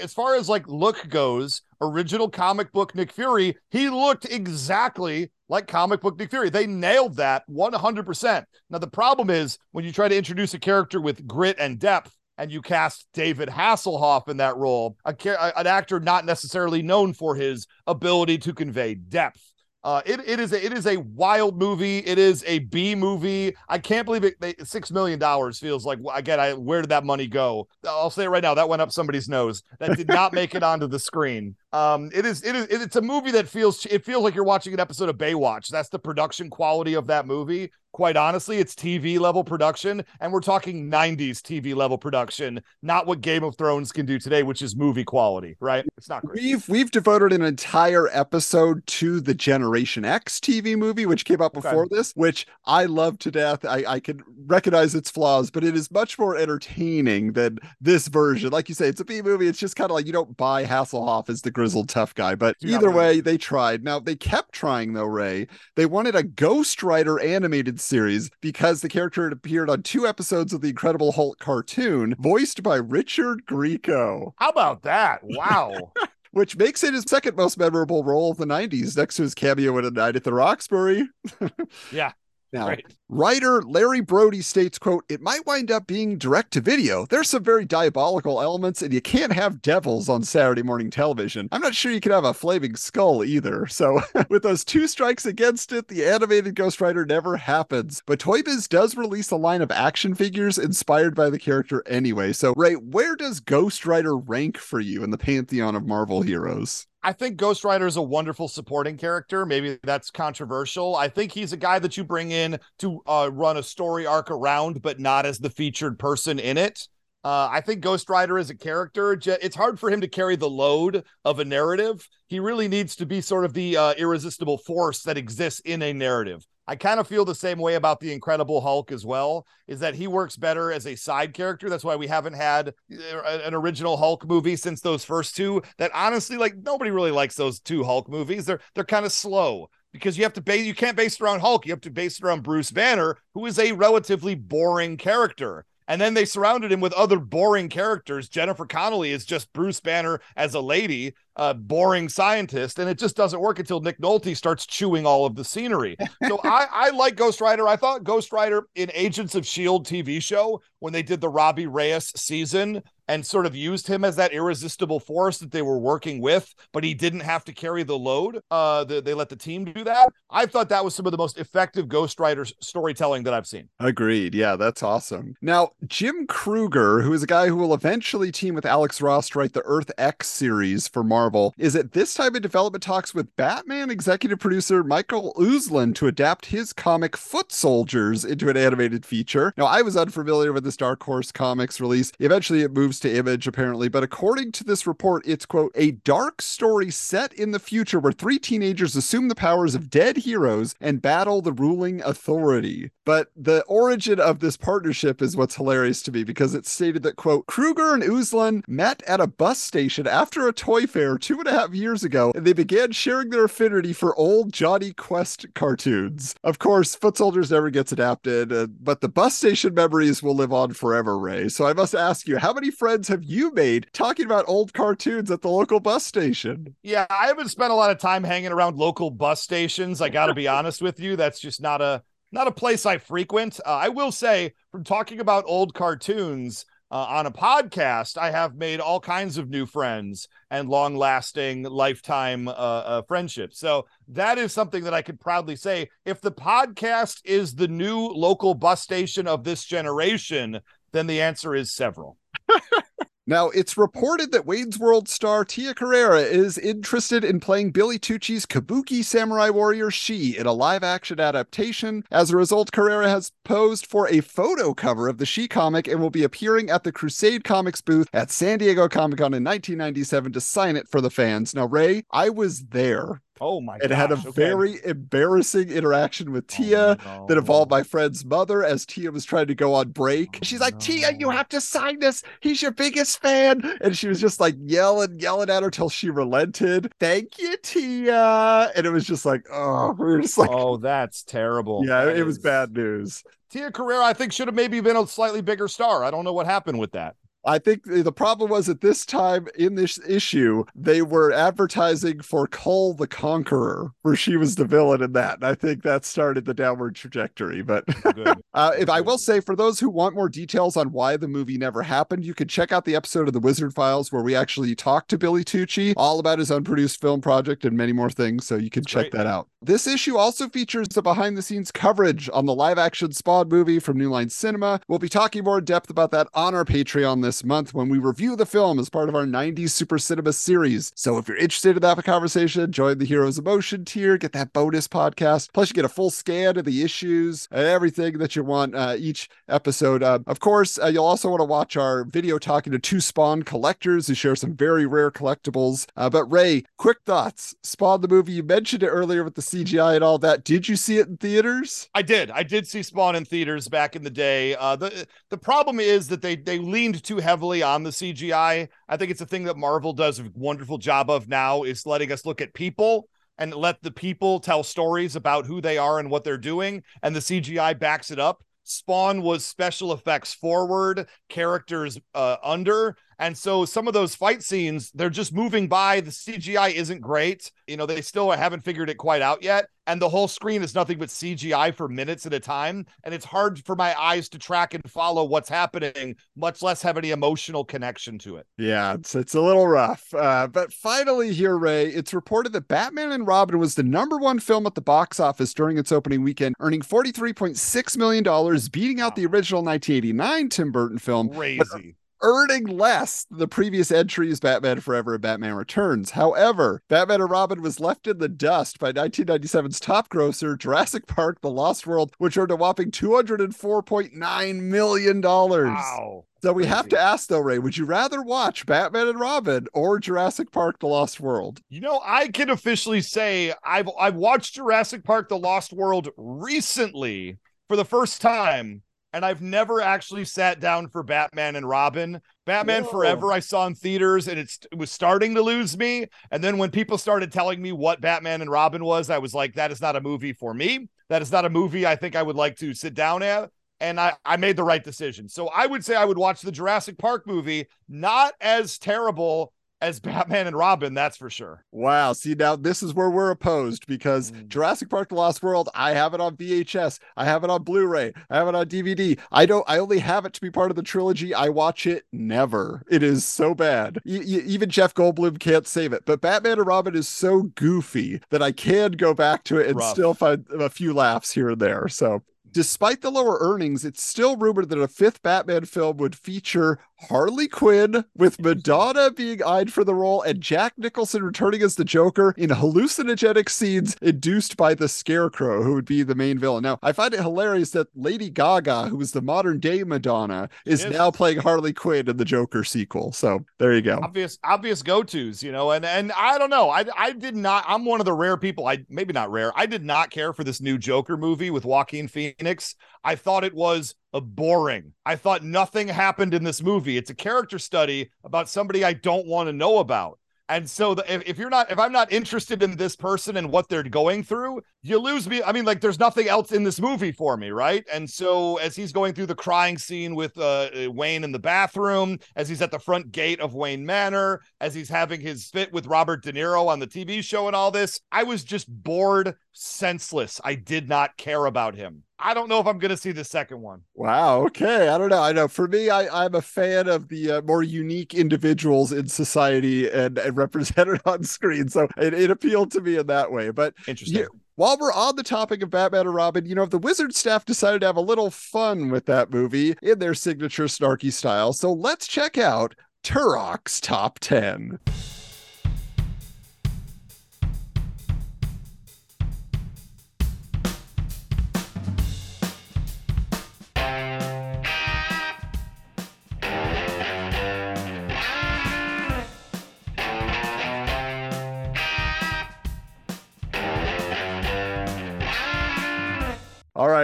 as far as like look goes, original comic book Nick Fury, he looked exactly like comic book Nick Fury. They nailed that 100%. Now the problem is when you try to introduce a character with grit and depth, and you cast David Hasselhoff in that role, a, an actor not necessarily known for his ability to convey depth. Uh, it, it is a, it is a wild movie. It is a B movie. I can't believe it. They, Six million dollars feels like again. I where did that money go? I'll say it right now. That went up somebody's nose. That did not make it onto the screen. Um, it is it is it's a movie that feels it feels like you're watching an episode of Baywatch. That's the production quality of that movie quite honestly, it's TV level production, and we're talking 90s TV level production, not what Game of Thrones can do today, which is movie quality, right? It's not great. We've we've devoted an entire episode to the Generation X TV movie, which came out before okay. this, which I love to death. I, I can recognize its flaws, but it is much more entertaining than this version. Like you say, it's a B movie. It's just kind of like you don't buy Hasselhoff as the grizzled tough guy. But either way, they tried. Now they kept trying though, Ray. They wanted a Ghost Rider animated series because the character had appeared on two episodes of the Incredible Hulk cartoon, voiced by Richard Grieco. How about that? Wow. [laughs] which makes it his second most memorable role of the 90s next to his cameo in A Night at the Roxbury. [laughs] yeah. Now, right. writer Larry Brody states, quote, it might wind up being direct to video. There's some very diabolical elements, and you can't have devils on Saturday morning television. I'm not sure you can have a flaming skull either. So, [laughs] with those two strikes against it, the animated Ghost Rider never happens. But Toy Biz does release a line of action figures inspired by the character anyway. So, Ray, where does Ghost Rider rank for you in the pantheon of Marvel heroes? I think Ghost Rider is a wonderful supporting character. Maybe that's controversial. I think he's a guy that you bring in to uh, run a story arc around, but not as the featured person in it. Uh, I think Ghost Rider is a character. It's hard for him to carry the load of a narrative. He really needs to be sort of the uh, irresistible force that exists in a narrative. I kind of feel the same way about the Incredible Hulk as well, is that he works better as a side character. That's why we haven't had uh, an original Hulk movie since those first two. That honestly, like nobody really likes those two Hulk movies. They're they're kind of slow because you have to base you can't base it around Hulk. You have to base it around Bruce Banner, who is a relatively boring character. And then they surrounded him with other boring characters. Jennifer Connelly is just Bruce Banner as a lady, a boring scientist, and it just doesn't work until Nick Nolte starts chewing all of the scenery. So [laughs] I, I like Ghost Rider. I thought Ghost Rider in Agents of Shield TV show when they did the Robbie Reyes season and sort of used him as that irresistible force that they were working with, but he didn't have to carry the load. Uh, the, they let the team do that. I thought that was some of the most effective Ghost Rider storytelling that I've seen. Agreed. Yeah, that's awesome. Now, Jim Krueger, who is a guy who will eventually team with Alex Ross to write the Earth X series for Marvel, is at this time in development talks with Batman executive producer Michael Uslan to adapt his comic Foot Soldiers into an animated feature. Now, I was unfamiliar with this Dark Horse Comics release. Eventually, it moves to Image, apparently, but according to this report, it's quote, a dark story set in the future where three teenagers assume the powers of dead heroes and battle the ruling authority. But the origin of this partnership is what's hilarious to me because it's stated that, quote, Krueger and Uslan met at a bus station after a toy fair two and a half years ago, and they began sharing their affinity for old Jonny Quest cartoons. Of course, Foot Soldiers never gets adapted, uh, but the bus station memories will live on forever, Ray. So I must ask you, how many friends have you made talking about old cartoons at the local bus station? Yeah, I haven't spent a lot of time hanging around local bus stations. I got to be honest with you. That's just not a not a place I frequent. Uh, I will say, from talking about old cartoons uh, on a podcast, I have made all kinds of new friends and long lasting lifetime uh, uh, friendships. So that is something that I could proudly say. If the podcast is the new local bus station of this generation, then the answer is several. [laughs] Now, it's reported that Wayne's World star Tia Carrere is interested in playing Billy Tucci's Kabuki Samurai Warrior Shi in a live action adaptation. As a result, Carrere has posed for a photo cover of the Shi comic and will be appearing at the Crusade Comics booth at San Diego Comic Con in 1997 to sign it for the fans. Now, Ray, I was there Oh my! God. It had a okay. very embarrassing interaction with oh Tia Oh, no. that involved my friend's mother as Tia was trying to go on break. Oh, She's like, Tia, you have to sign this. He's your biggest fan. And she was just like yelling, yelling at her till she relented. Thank you, Tia. And it was just like, oh, we were just like, Oh, that's terrible. yeah, That it was bad news. Tia Carrere, I think, should have maybe been a slightly bigger star. I don't know what happened with that. I think the problem was at this time in this issue, they were advertising for Kull the Conqueror, where she was the villain in that. And I think that started the downward trajectory. But [laughs] uh, if I will say, for those who want more details on why the movie never happened, you can check out the episode of the Wizard Files where we actually talked to Billy Tucci all about his unproduced film project and many more things. So you can That's check great. that out. This issue also features the behind the scenes coverage on the live action Spawn movie from New Line Cinema. We'll be talking more in depth about that on our Patreon this month when we review the film as part of our 90s Super Cinema series. So if you're interested in that conversation, join the Heroes in Motion tier, get that bonus podcast. Plus, you get a full scan of the issues and everything that you want uh, each episode. Uh, of course, uh, you'll also want to watch our video talking to two Spawn collectors who share some very rare collectibles. Uh, but Ray, quick thoughts. Spawn the movie, you mentioned it earlier with the CGI and all that. Did you see it in theaters? I did. I did see Spawn in theaters back in the day. Uh, the the problem is that they they leaned too heavily on the CGI. I think it's a thing that Marvel does a wonderful job of now is letting us look at people and let the people tell stories about who they are and what they're doing, and the CGI backs it up. Spawn was special effects forward, characters uh, under. And so some of those fight scenes, they're just moving by. The CGI isn't great. You know, they still haven't figured it quite out yet. And the whole screen is nothing but CGI for minutes at a time. And it's hard for my eyes to track and follow what's happening, much less have any emotional connection to it. Yeah, it's it's a little rough. Uh, but finally, here, Ray, it's reported that Batman and Robin was the number one film at the box office during its opening weekend, earning $43.6 million, beating out the original 1989 Tim Burton film. Crazy. Earning less than the previous entries Batman Forever and Batman Returns. However, Batman and Robin was left in the dust by 1997's top grosser, Jurassic Park The Lost World, which earned a whopping $204.9 million. Wow. So we have to ask though, Ray, would you rather watch Batman and Robin or Jurassic Park The Lost World? You know, I can officially say I've I've watched Jurassic Park: The Lost World recently for the first time, and I've never actually sat down for Batman and Robin. Batman Whoa. Forever I saw in theaters, and it's, it was starting to lose me. And then when people started telling me what Batman and Robin was, I was like, that is not a movie for me. That is not a movie I think I would like to sit down at. And I, I made the right decision. So I would say I would watch the Jurassic Park movie, not as terrible as Batman and Robin, that's for sure. Wow. See, now this is where we're opposed because Mm. Jurassic Park The Lost World, I have it on VHS, I have it on Blu-ray, I have it on DVD. I don't I only have it to be part of the trilogy. I watch it never. It is so bad. E- e- even Jeff Goldblum can't save it. But Batman and Robin is so goofy that I can go back to it and Rough. still find a few laughs here and there. So Despite the lower earnings, it's still rumored that a fifth Batman film would feature Harley Quinn, with [laughs] Madonna being eyed for the role and Jack Nicholson returning as the Joker in hallucinogenic scenes induced by the Scarecrow, who would be the main villain. Now, I find it hilarious that Lady Gaga, who is the modern day Madonna, is Yes. now playing Harley Quinn in the Joker sequel. So there you go. obvious obvious go-to's you know and and i don't know i i did not i'm one of the rare people i maybe not rare i did not care for this new joker movie with joaquin phoenix i thought it was boring. I thought nothing happened in this movie. It's a character study about somebody i don't want to know about. And so the, if, if you're not if i'm not interested in this person and what they're going through you lose me. I mean like there's nothing else in this movie for me right? And so as he's going through the crying scene with uh, wayne in the bathroom as he's at the front gate of wayne manor as he's having his fit with robert de niro on the tv show and all this i was just bored senseless. I did not care about him i don't know if i'm gonna see the second one Wow. Okay. I don't know. I know. For me, I, I'm a fan of the uh, more unique individuals in society and, and represented [laughs] on screen. So it, it appealed to me in that way. But interesting while we're on the topic of Batman and Robin, you know, the Wizard staff decided to have a little fun with that movie in their signature snarky style. So let's check out Turok's top 10.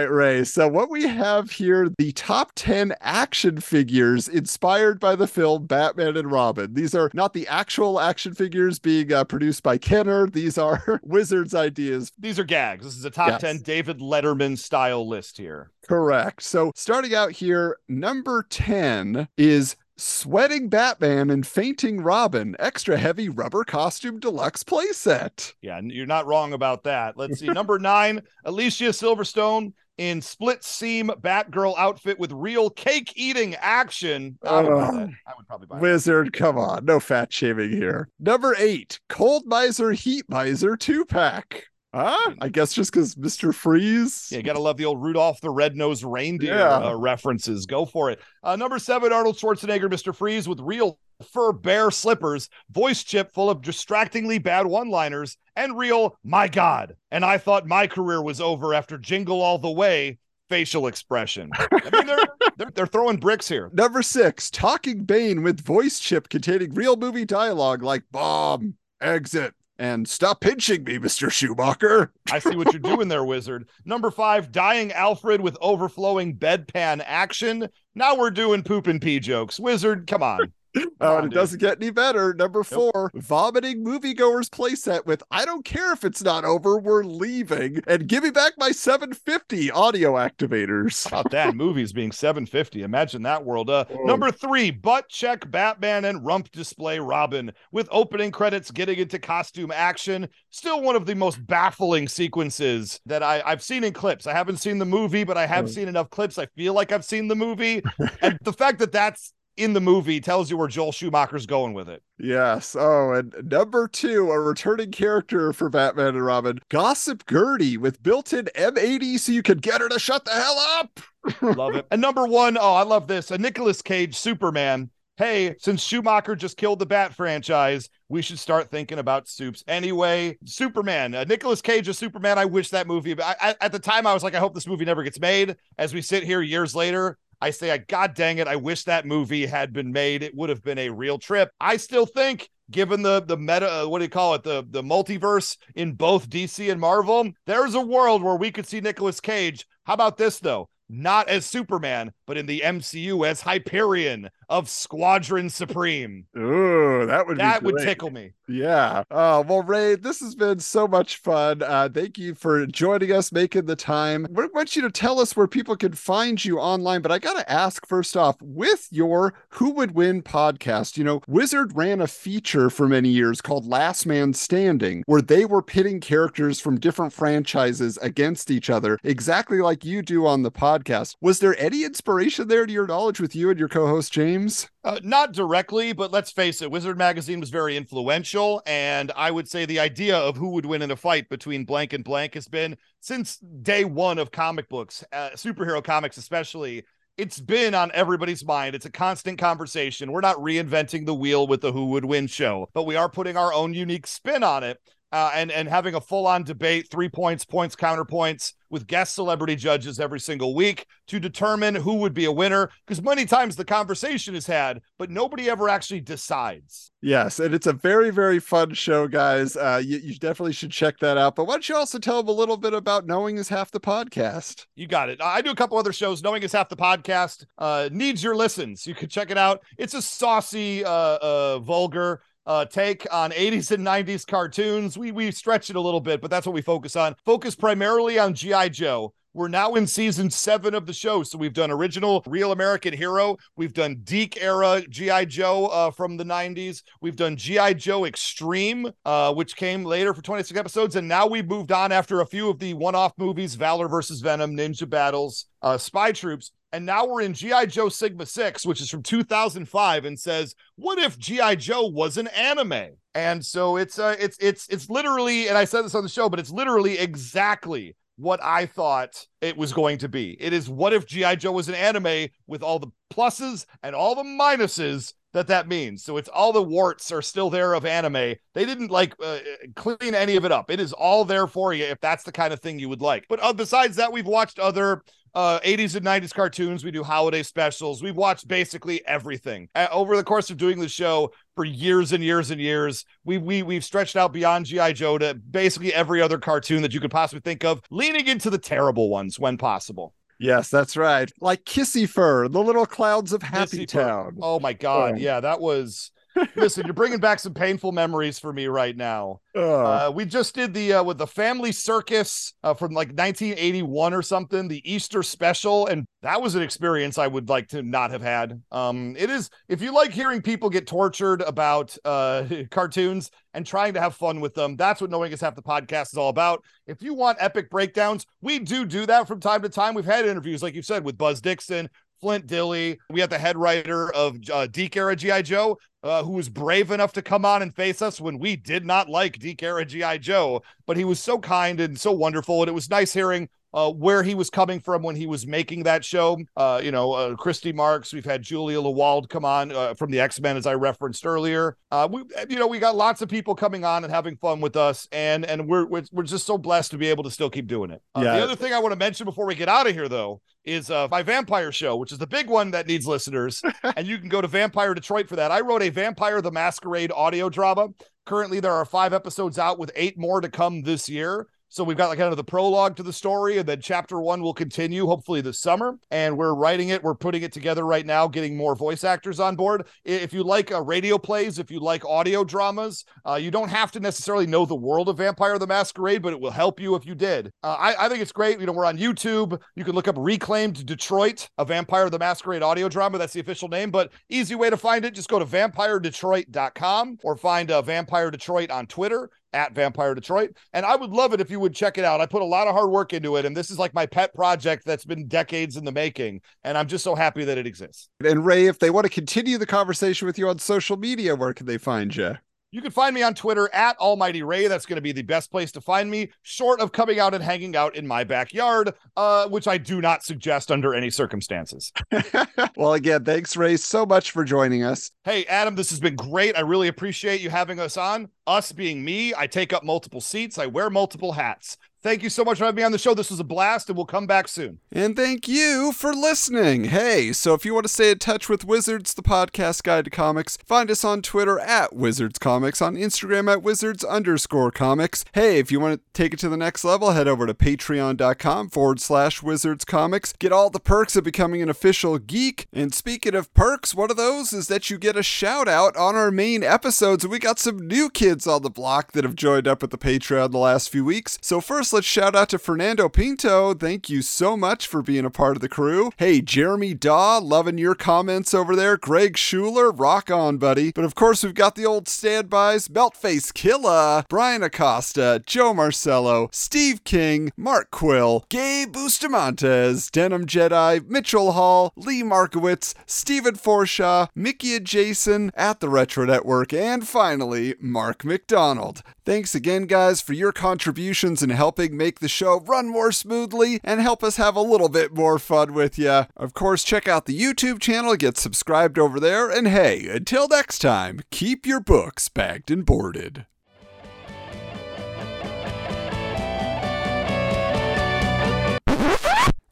Right, Ray. So, what we have here the top 10 action figures inspired by the film Batman and Robin. These are not the actual action figures being uh, produced by Kenner, these are [laughs] Wizard's ideas. these are gags this is a top Yes. 10 david letterman style list here Correct. So, starting out here, number 10 is Sweating Batman and Fainting Robin, extra heavy rubber costume deluxe playset. Yeah, you're not wrong about that. Let's see. Number nine, [laughs] Alicia Silverstone in split seam Batgirl outfit with real cake eating action. I would Oh. I would probably buy that. Wizard, come on, no fat shaming here. Number eight, Cold Miser, Heat Miser two pack. Huh? I guess just because Mr. Freeze. Yeah, you gotta love the old Rudolph the Red-Nosed Reindeer Yeah. uh, references. Go for it. Uh, number seven, Arnold Schwarzenegger, Mr. Freeze with real fur bear slippers, voice chip full of distractingly bad one-liners, and real "My God!" And I thought my career was over after Jingle All the Way facial expression. I mean, they're they're, they're throwing bricks here. Number six, Talking Bane with voice chip containing real movie dialogue like bomb, exit, and stop pinching me, Mr. Schumacher. I see what you're doing there, Wizard. Number five, dying Alfred with overflowing bedpan action. Now we're doing poop and pee jokes. Wizard, come on. Oh, and it dude. doesn't get any better. Number four, vomiting moviegoers playset with I don't care if it's not over, we're leaving. And give me back my 750 audio activators. How about that movies being 750? Imagine that world. Uh, Whoa. number three, butt check Batman and rump display Robin with opening credits getting into costume action. Still one of the most baffling sequences that I, I've seen in clips. I haven't seen the movie, but I have Oh. seen enough clips. I feel like I've seen the movie. and the fact that that's in the movie tells you where Joel Schumacher's going with it. Yes. Oh, and number two, a returning character for Batman and Robin, Gossip Gerty with built-in M80 so you could get her to shut the hell up. [laughs] Love it. And number one, oh, I love this. A Nicolas Cage Superman hey, since Schumacher just killed the Bat franchise, we should start thinking about soups anyway. Superman, uh, Nicolas Cage as Superman. I wish that movie. I, I, at the time, I was like, I hope this movie never gets made. As we sit here years later, I say, God dang it, I wish that movie had been made. It would have been a real trip. I still think given the the meta uh, what do you call it the the multiverse in both DC and Marvel there's a world where we could see Nicolas Cage how about this though not as Superman, but in the MCU as Hyperion of Squadron Supreme. Ooh, that would that would tickle me. Yeah. Oh well, Ray, this has been so much fun. Uh, thank you for joining us, making the time. We want you to tell us where people can find you online. But I gotta ask first off, with your Who Would Win podcast, you know, Wizard ran a feature for many years called Last Man Standing, where they were pitting characters from different franchises against each other, exactly like you do on the podcast. Was there any inspiration there to your knowledge with you and your co-host James? Uh, not directly, but let's face it, Wizard Magazine was very influential. And I would say the idea of who would win in a fight between blank and blank has been since day one of comic books, uh, superhero comics especially. It's been on everybody's mind. It's a constant conversation. We're not reinventing the wheel with the Who Would Win show, but we are putting our own unique spin on it uh, and and having a full on debate, three points, points, counterpoints with guest celebrity judges every single week to determine who would be a winner. Because many times the conversation is had, but nobody ever actually decides. Yes, and it's a very very fun show, guys. Uh, you, you definitely should check that out. But why don't you also tell them a little bit about Knowing is Half the Podcast? You got it. I do a couple other shows. Knowing is Half the Podcast uh, needs your listens. You can check it out. It's a saucy, uh, uh, vulgar uh, take on 80s and 90s cartoons. We we stretch it a little bit, but that's what we focus on. Focus primarily on GI Joe. We're now in season seven of the show. So we've done original Real American Hero. We've done DiC era G.I. Joe uh, from the 90s. We've done G.I. Joe Extreme, uh, which came later for 26 episodes. And now we've moved on after a few of the one off movies Valor versus Venom, Ninja Battles, uh, Spy Troops. And now we're in G.I. Joe Sigma 6, which is from 2005, and says, What if G.I. Joe was an anime? And so it's uh it's it's it's literally, and I said this on the show, but it's literally exactly what I thought it was going to be. It is what if G.I. Joe was an anime with all the pluses and all the minuses that that means. So it's all the warts are still there of anime. They didn't like uh, clean any of it up. It is all there for you if that's the kind of thing you would like. But uh, besides that, we've watched other uh, 80s and 90s cartoons. We do holiday specials. We've watched basically everything uh, over the course of doing the show for years and years and years. We we we've stretched out beyond GI Joe to basically every other cartoon that you could possibly think of, leaning into the terrible ones when possible. Yes, that's right. Like Kissyfur, the little Clowns of Happy Town. Oh my god, oh. yeah, that was Listen, you're bringing back some painful memories for me right now. Uh, we just did the uh, with the Family Circus uh, from like 1981 or something, the Easter special, and that was an experience I would like to not have had. Um, it is if you like hearing people get tortured about uh, [laughs] cartoons and trying to have fun with them, that's what Knowing Is Half the Podcast is all about. If you want epic breakdowns, we do do that from time to time. We've had interviews, like you said, with Buzz Dixon, Flint Dille. We had the head writer of uh, DiC era GI Joe, uh, who was brave enough to come on and face us when we did not like DiC era GI Joe. But he was so kind and so wonderful, and it was nice hearing uh, where he was coming from when he was making that show. Uh, you know, uh, Christy Marx. We've had Julia Lewald come on uh, from the X Men, as I referenced earlier. Uh, we, you know, we got lots of people coming on and having fun with us, and and we're we're, we're just so blessed to be able to still keep doing it. Uh, yeah. The other thing I want to mention before we get out of here, though, is uh, my vampire show, which is the big one that needs listeners, [laughs] and you can go to Vampire Detroit for that. I wrote a Vampire the Masquerade audio drama. Currently, there are five episodes out with eight more to come this year. So we've got like kind of the prologue to the story, and then chapter one will continue hopefully this summer. And we're writing it, we're putting it together right now, getting more voice actors on board. If you like uh, radio plays, if you like audio dramas, uh, you don't have to necessarily know the world of Vampire the Masquerade, but it will help you if you did. Uh, I, I think it's great. You know, we're on YouTube. You can look up Reclaimed Detroit, a Vampire the Masquerade audio drama. That's the official name, but easy way to find it. Just go to vampiredetroit.com or find uh, Vampire Detroit on Twitter at Vampire Detroit. And I would love it if you would check it out. I put a lot of hard work into it. And this is like my pet project that's been decades in the making. And I'm just so happy that it exists. And Ray, if they want to continue the conversation with you on social media, where can they find you? You can find me on Twitter at Almighty Ray. That's going to be the best place to find me, short of coming out and hanging out in my backyard, uh, which I do not suggest under any circumstances. [laughs] [laughs] well, again, thanks, Ray, so much for joining us. Hey, Adam, this has been great. I really appreciate you having us on. Us being me, I take up multiple seats, I wear multiple hats. Thank you so much for having me on the show. This was a blast, and we'll come back soon. And thank you for listening. Hey, so if you want to stay in touch with Wizards, the podcast guide to comics, find us on Twitter at Wizards Comics, on Instagram at Wizards underscore comics. Hey, if you want to take it to the next level, head over to patreon.com forward slash Wizards Comics. Get all the perks of becoming an official geek. And speaking of perks, one of those is that you get a shout out on our main episodes. And we got some new kids on the block that have joined up with the Patreon the last few weeks. So, first, let's shout out to Fernando Pinto. Thank you so much for being a part of the crew. Hey, Jeremy Dawe, loving your comments over there. Greg Schuler, rock on, buddy. But of course, we've got the old standbys Meltface Killa, Brian Acosta, Joe Marcello, Steve King, Mark Quill, Gabe Bustamontes, Denim Jedi, Mitchell Hall, Lee Markowitz, Stephen Forshaw, Mickey and Jason at the Retro Network, and finally, Mark McDonald. Thanks again, guys, for your contributions and helping make the show run more smoothly and help us have a little bit more fun with you. Of course, check out the YouTube channel, get subscribed over there, and hey, until next time, keep your books bagged and boarded.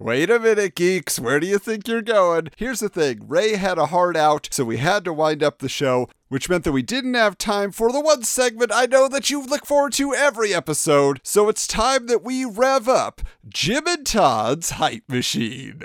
Wait a minute, geeks. Where do you think you're going? Here's the thing Ray had a hard out, so we had to wind up the show, which meant that we didn't have time for the one segment I know that you look forward to every episode. So it's time that we rev up Jim and Todd's Hype Machine.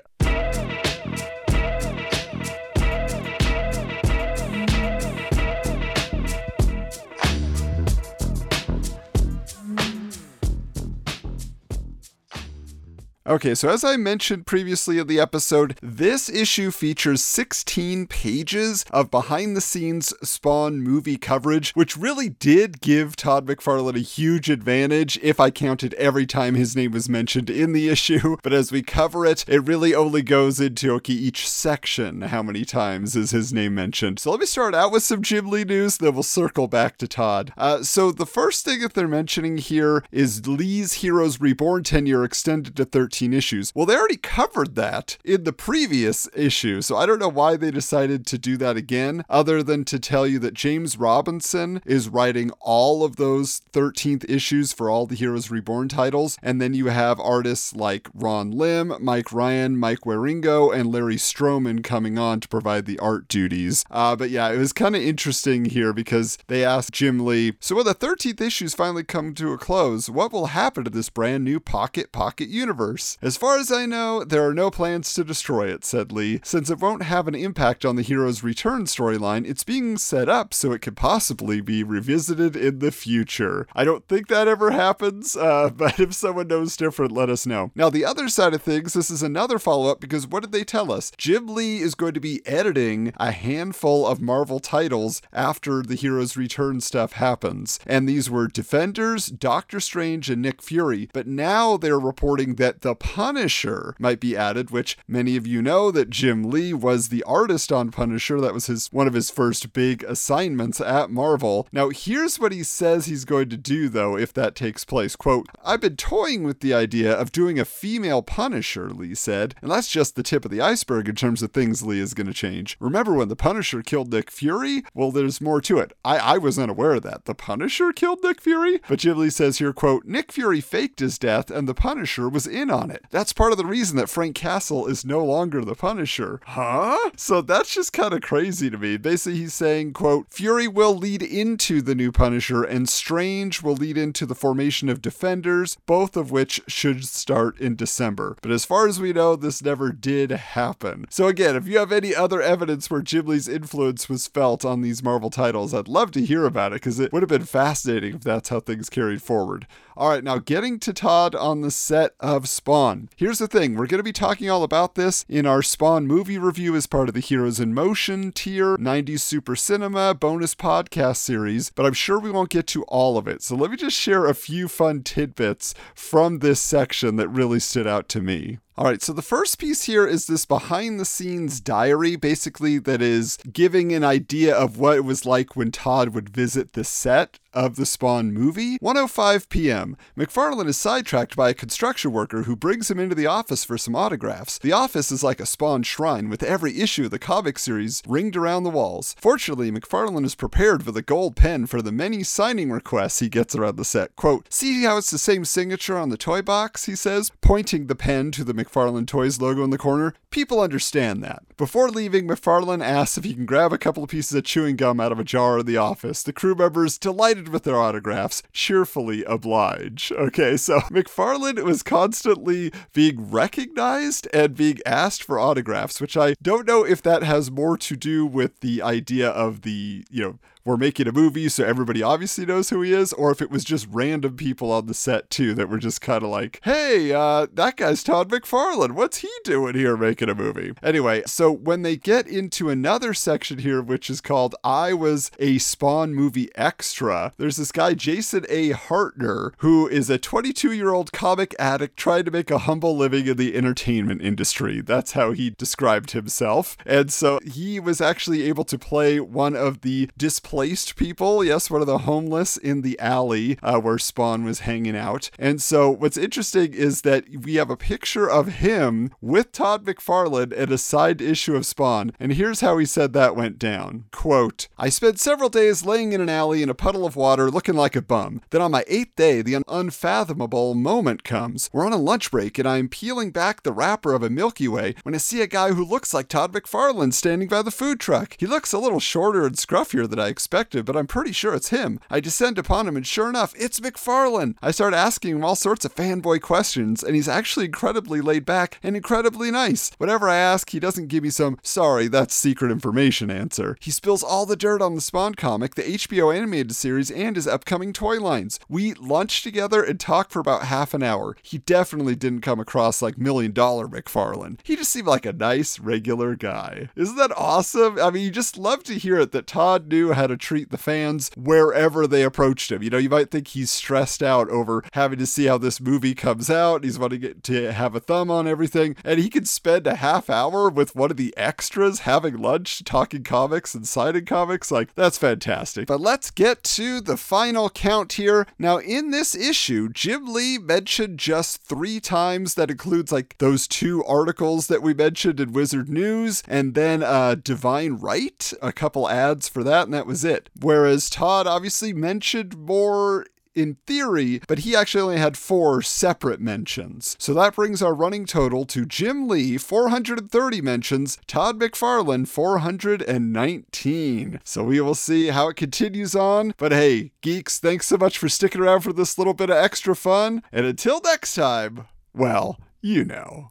Okay, so as I mentioned previously in the episode, this issue features 16 pages of behind the scenes Spawn movie coverage, which really did give Todd McFarlane a huge advantage if I counted every time his name was mentioned in the issue. [laughs] But as we cover it, it really only goes into okay, each section, how many times is his name mentioned. So let me start out with some Jim Lee news, then we'll circle back to Todd. Uh, so the first thing that they're mentioning here is Lee's Heroes Reborn tenure extended to 13 issues. Well, they already covered that in the previous issue, so I don't know why they decided to do that again, other than to tell you that James Robinson is writing all of those 13th issues for all the Heroes Reborn titles, and then you have artists like Ron Lim, Mike Ryan, Mike Wieringo, and Larry Stroman coming on to provide the art duties. Uh, but yeah, it was kind of interesting here because they asked Jim Lee, so when the 13th issues finally come to a close, what will happen to this brand new Pocket Pocket universe? As far as I know, there are no plans to destroy it, said Lee. Since it won't have an impact on the Heroes Return storyline, it's being set up so it could possibly be revisited in the future. I don't think that ever happens, uh, [laughs] but if someone knows different, let us know. Now, the other side of things, this is another follow up because what did they tell us? Jim Lee is going to be editing a handful of Marvel titles after the Heroes Return stuff happens. And these were Defenders, Doctor Strange, and Nick Fury. But now they're reporting that the Punisher might be added, which many of you know that Jim Lee was the artist on Punisher. That was his one of his first big assignments at Marvel. Now, here's what he says he's going to do though if that takes place. Quote, I've been toying with the idea of doing a female Punisher, Lee said, and that's just the tip of the iceberg in terms of things Lee is going to change. Remember when the Punisher killed Nick Fury? Well, there's more to it. I, I was unaware of that. The Punisher killed Nick Fury? But Jim Lee says here, quote, Nick Fury faked his death and the Punisher was in on it. That's part of the reason that Frank Castle is no longer the Punisher. Huh? So that's just kind of crazy to me. Basically, he's saying, quote, Fury will lead into the new Punisher and Strange will lead into the formation of Defenders, both of which should start in December. But as far as we know, this never did happen. So again, if you have any other evidence where Lee's influence was felt on these Marvel titles, I'd love to hear about it because it would have been fascinating if that's how things carried forward. All right, now getting to Todd on the set of Spawn. Here's the thing we're going to be talking all about this in our Spawn movie review as part of the Heroes in Motion tier 90s Super Cinema bonus podcast series, but I'm sure we won't get to all of it. So let me just share a few fun tidbits from this section that really stood out to me. All right, so the first piece here is this behind the scenes diary, basically, that is giving an idea of what it was like when Todd would visit the set of the Spawn movie. 105 p.m. McFarlane is sidetracked by a construction worker who brings him into the office for some autographs. The office is like a Spawn shrine with every issue of the comic series ringed around the walls. Fortunately, McFarlane is prepared with a gold pen for the many signing requests he gets around the set. Quote, See how it's the same signature on the toy box, he says, pointing the pen to the McFarlane Toys logo in the corner. People understand that. Before leaving, McFarlane asks if he can grab a couple of pieces of chewing gum out of a jar in the office. The crew members, delighted with their autographs, cheerfully oblige. Okay, so [laughs] McFarlane was constantly being recognized and being asked for autographs, which I don't know if that has more to do with the idea of the, you know, we're making a movie, so everybody obviously knows who he is, or if it was just random people on the set too that were just kind of like, hey, uh, that guy's Todd McFarlane. What's he doing here making a movie? Anyway, so when they get into another section here, which is called I Was a Spawn Movie Extra, there's this guy, Jason A. Hartner, who is a 22 year old comic addict trying to make a humble living in the entertainment industry. That's how he described himself. And so he was actually able to play one of the displaced displaced people. Yes, one of the homeless in the alley uh, where Spawn was hanging out. And so what's interesting is that we have a picture of him with Todd McFarlane and a side issue of Spawn. And here's how he said that went down. Quote, I spent several days laying in an alley in a puddle of water looking like a bum. Then on my eighth day, the unfathomable moment comes. We're on a lunch break and I'm peeling back the wrapper of a Milky Way when I see a guy who looks like Todd McFarlane standing by the food truck. He looks a little shorter and scruffier than I expected but I'm pretty sure it's him. I descend upon him, and sure enough, it's McFarlane. I start asking him all sorts of fanboy questions, and he's actually incredibly laid back and incredibly nice. Whatever I ask, he doesn't give me some, sorry, that's secret information answer. He spills all the dirt on the Spawn comic, the HBO animated series, and his upcoming toy lines. We lunch together and talk for about half an hour. He definitely didn't come across like Million Dollar McFarlane. He just seemed like a nice, regular guy. Isn't that awesome? I mean, you just love to hear it that Todd knew how to treat the fans wherever they approached him. You know, you might think he's stressed out over having to see how this movie comes out. He's wanting to, to have a thumb on everything, and he could spend a half hour with one of the extras having lunch, talking comics and signing comics. Like, that's fantastic. But let's get to the final count here. Now, in this issue, Jim Lee mentioned just three times. That includes like those two articles that we mentioned in Wizard News, and then uh, Divine Right, a couple ads for that, and that was it. Whereas Todd obviously mentioned more in theory, but he actually only had four separate mentions. So that brings our running total to Jim Lee, 430 mentions, Todd McFarlane, 419. So we will see how it continues on. But hey, geeks, thanks so much for sticking around for this little bit of extra fun. And until next time, well, you know.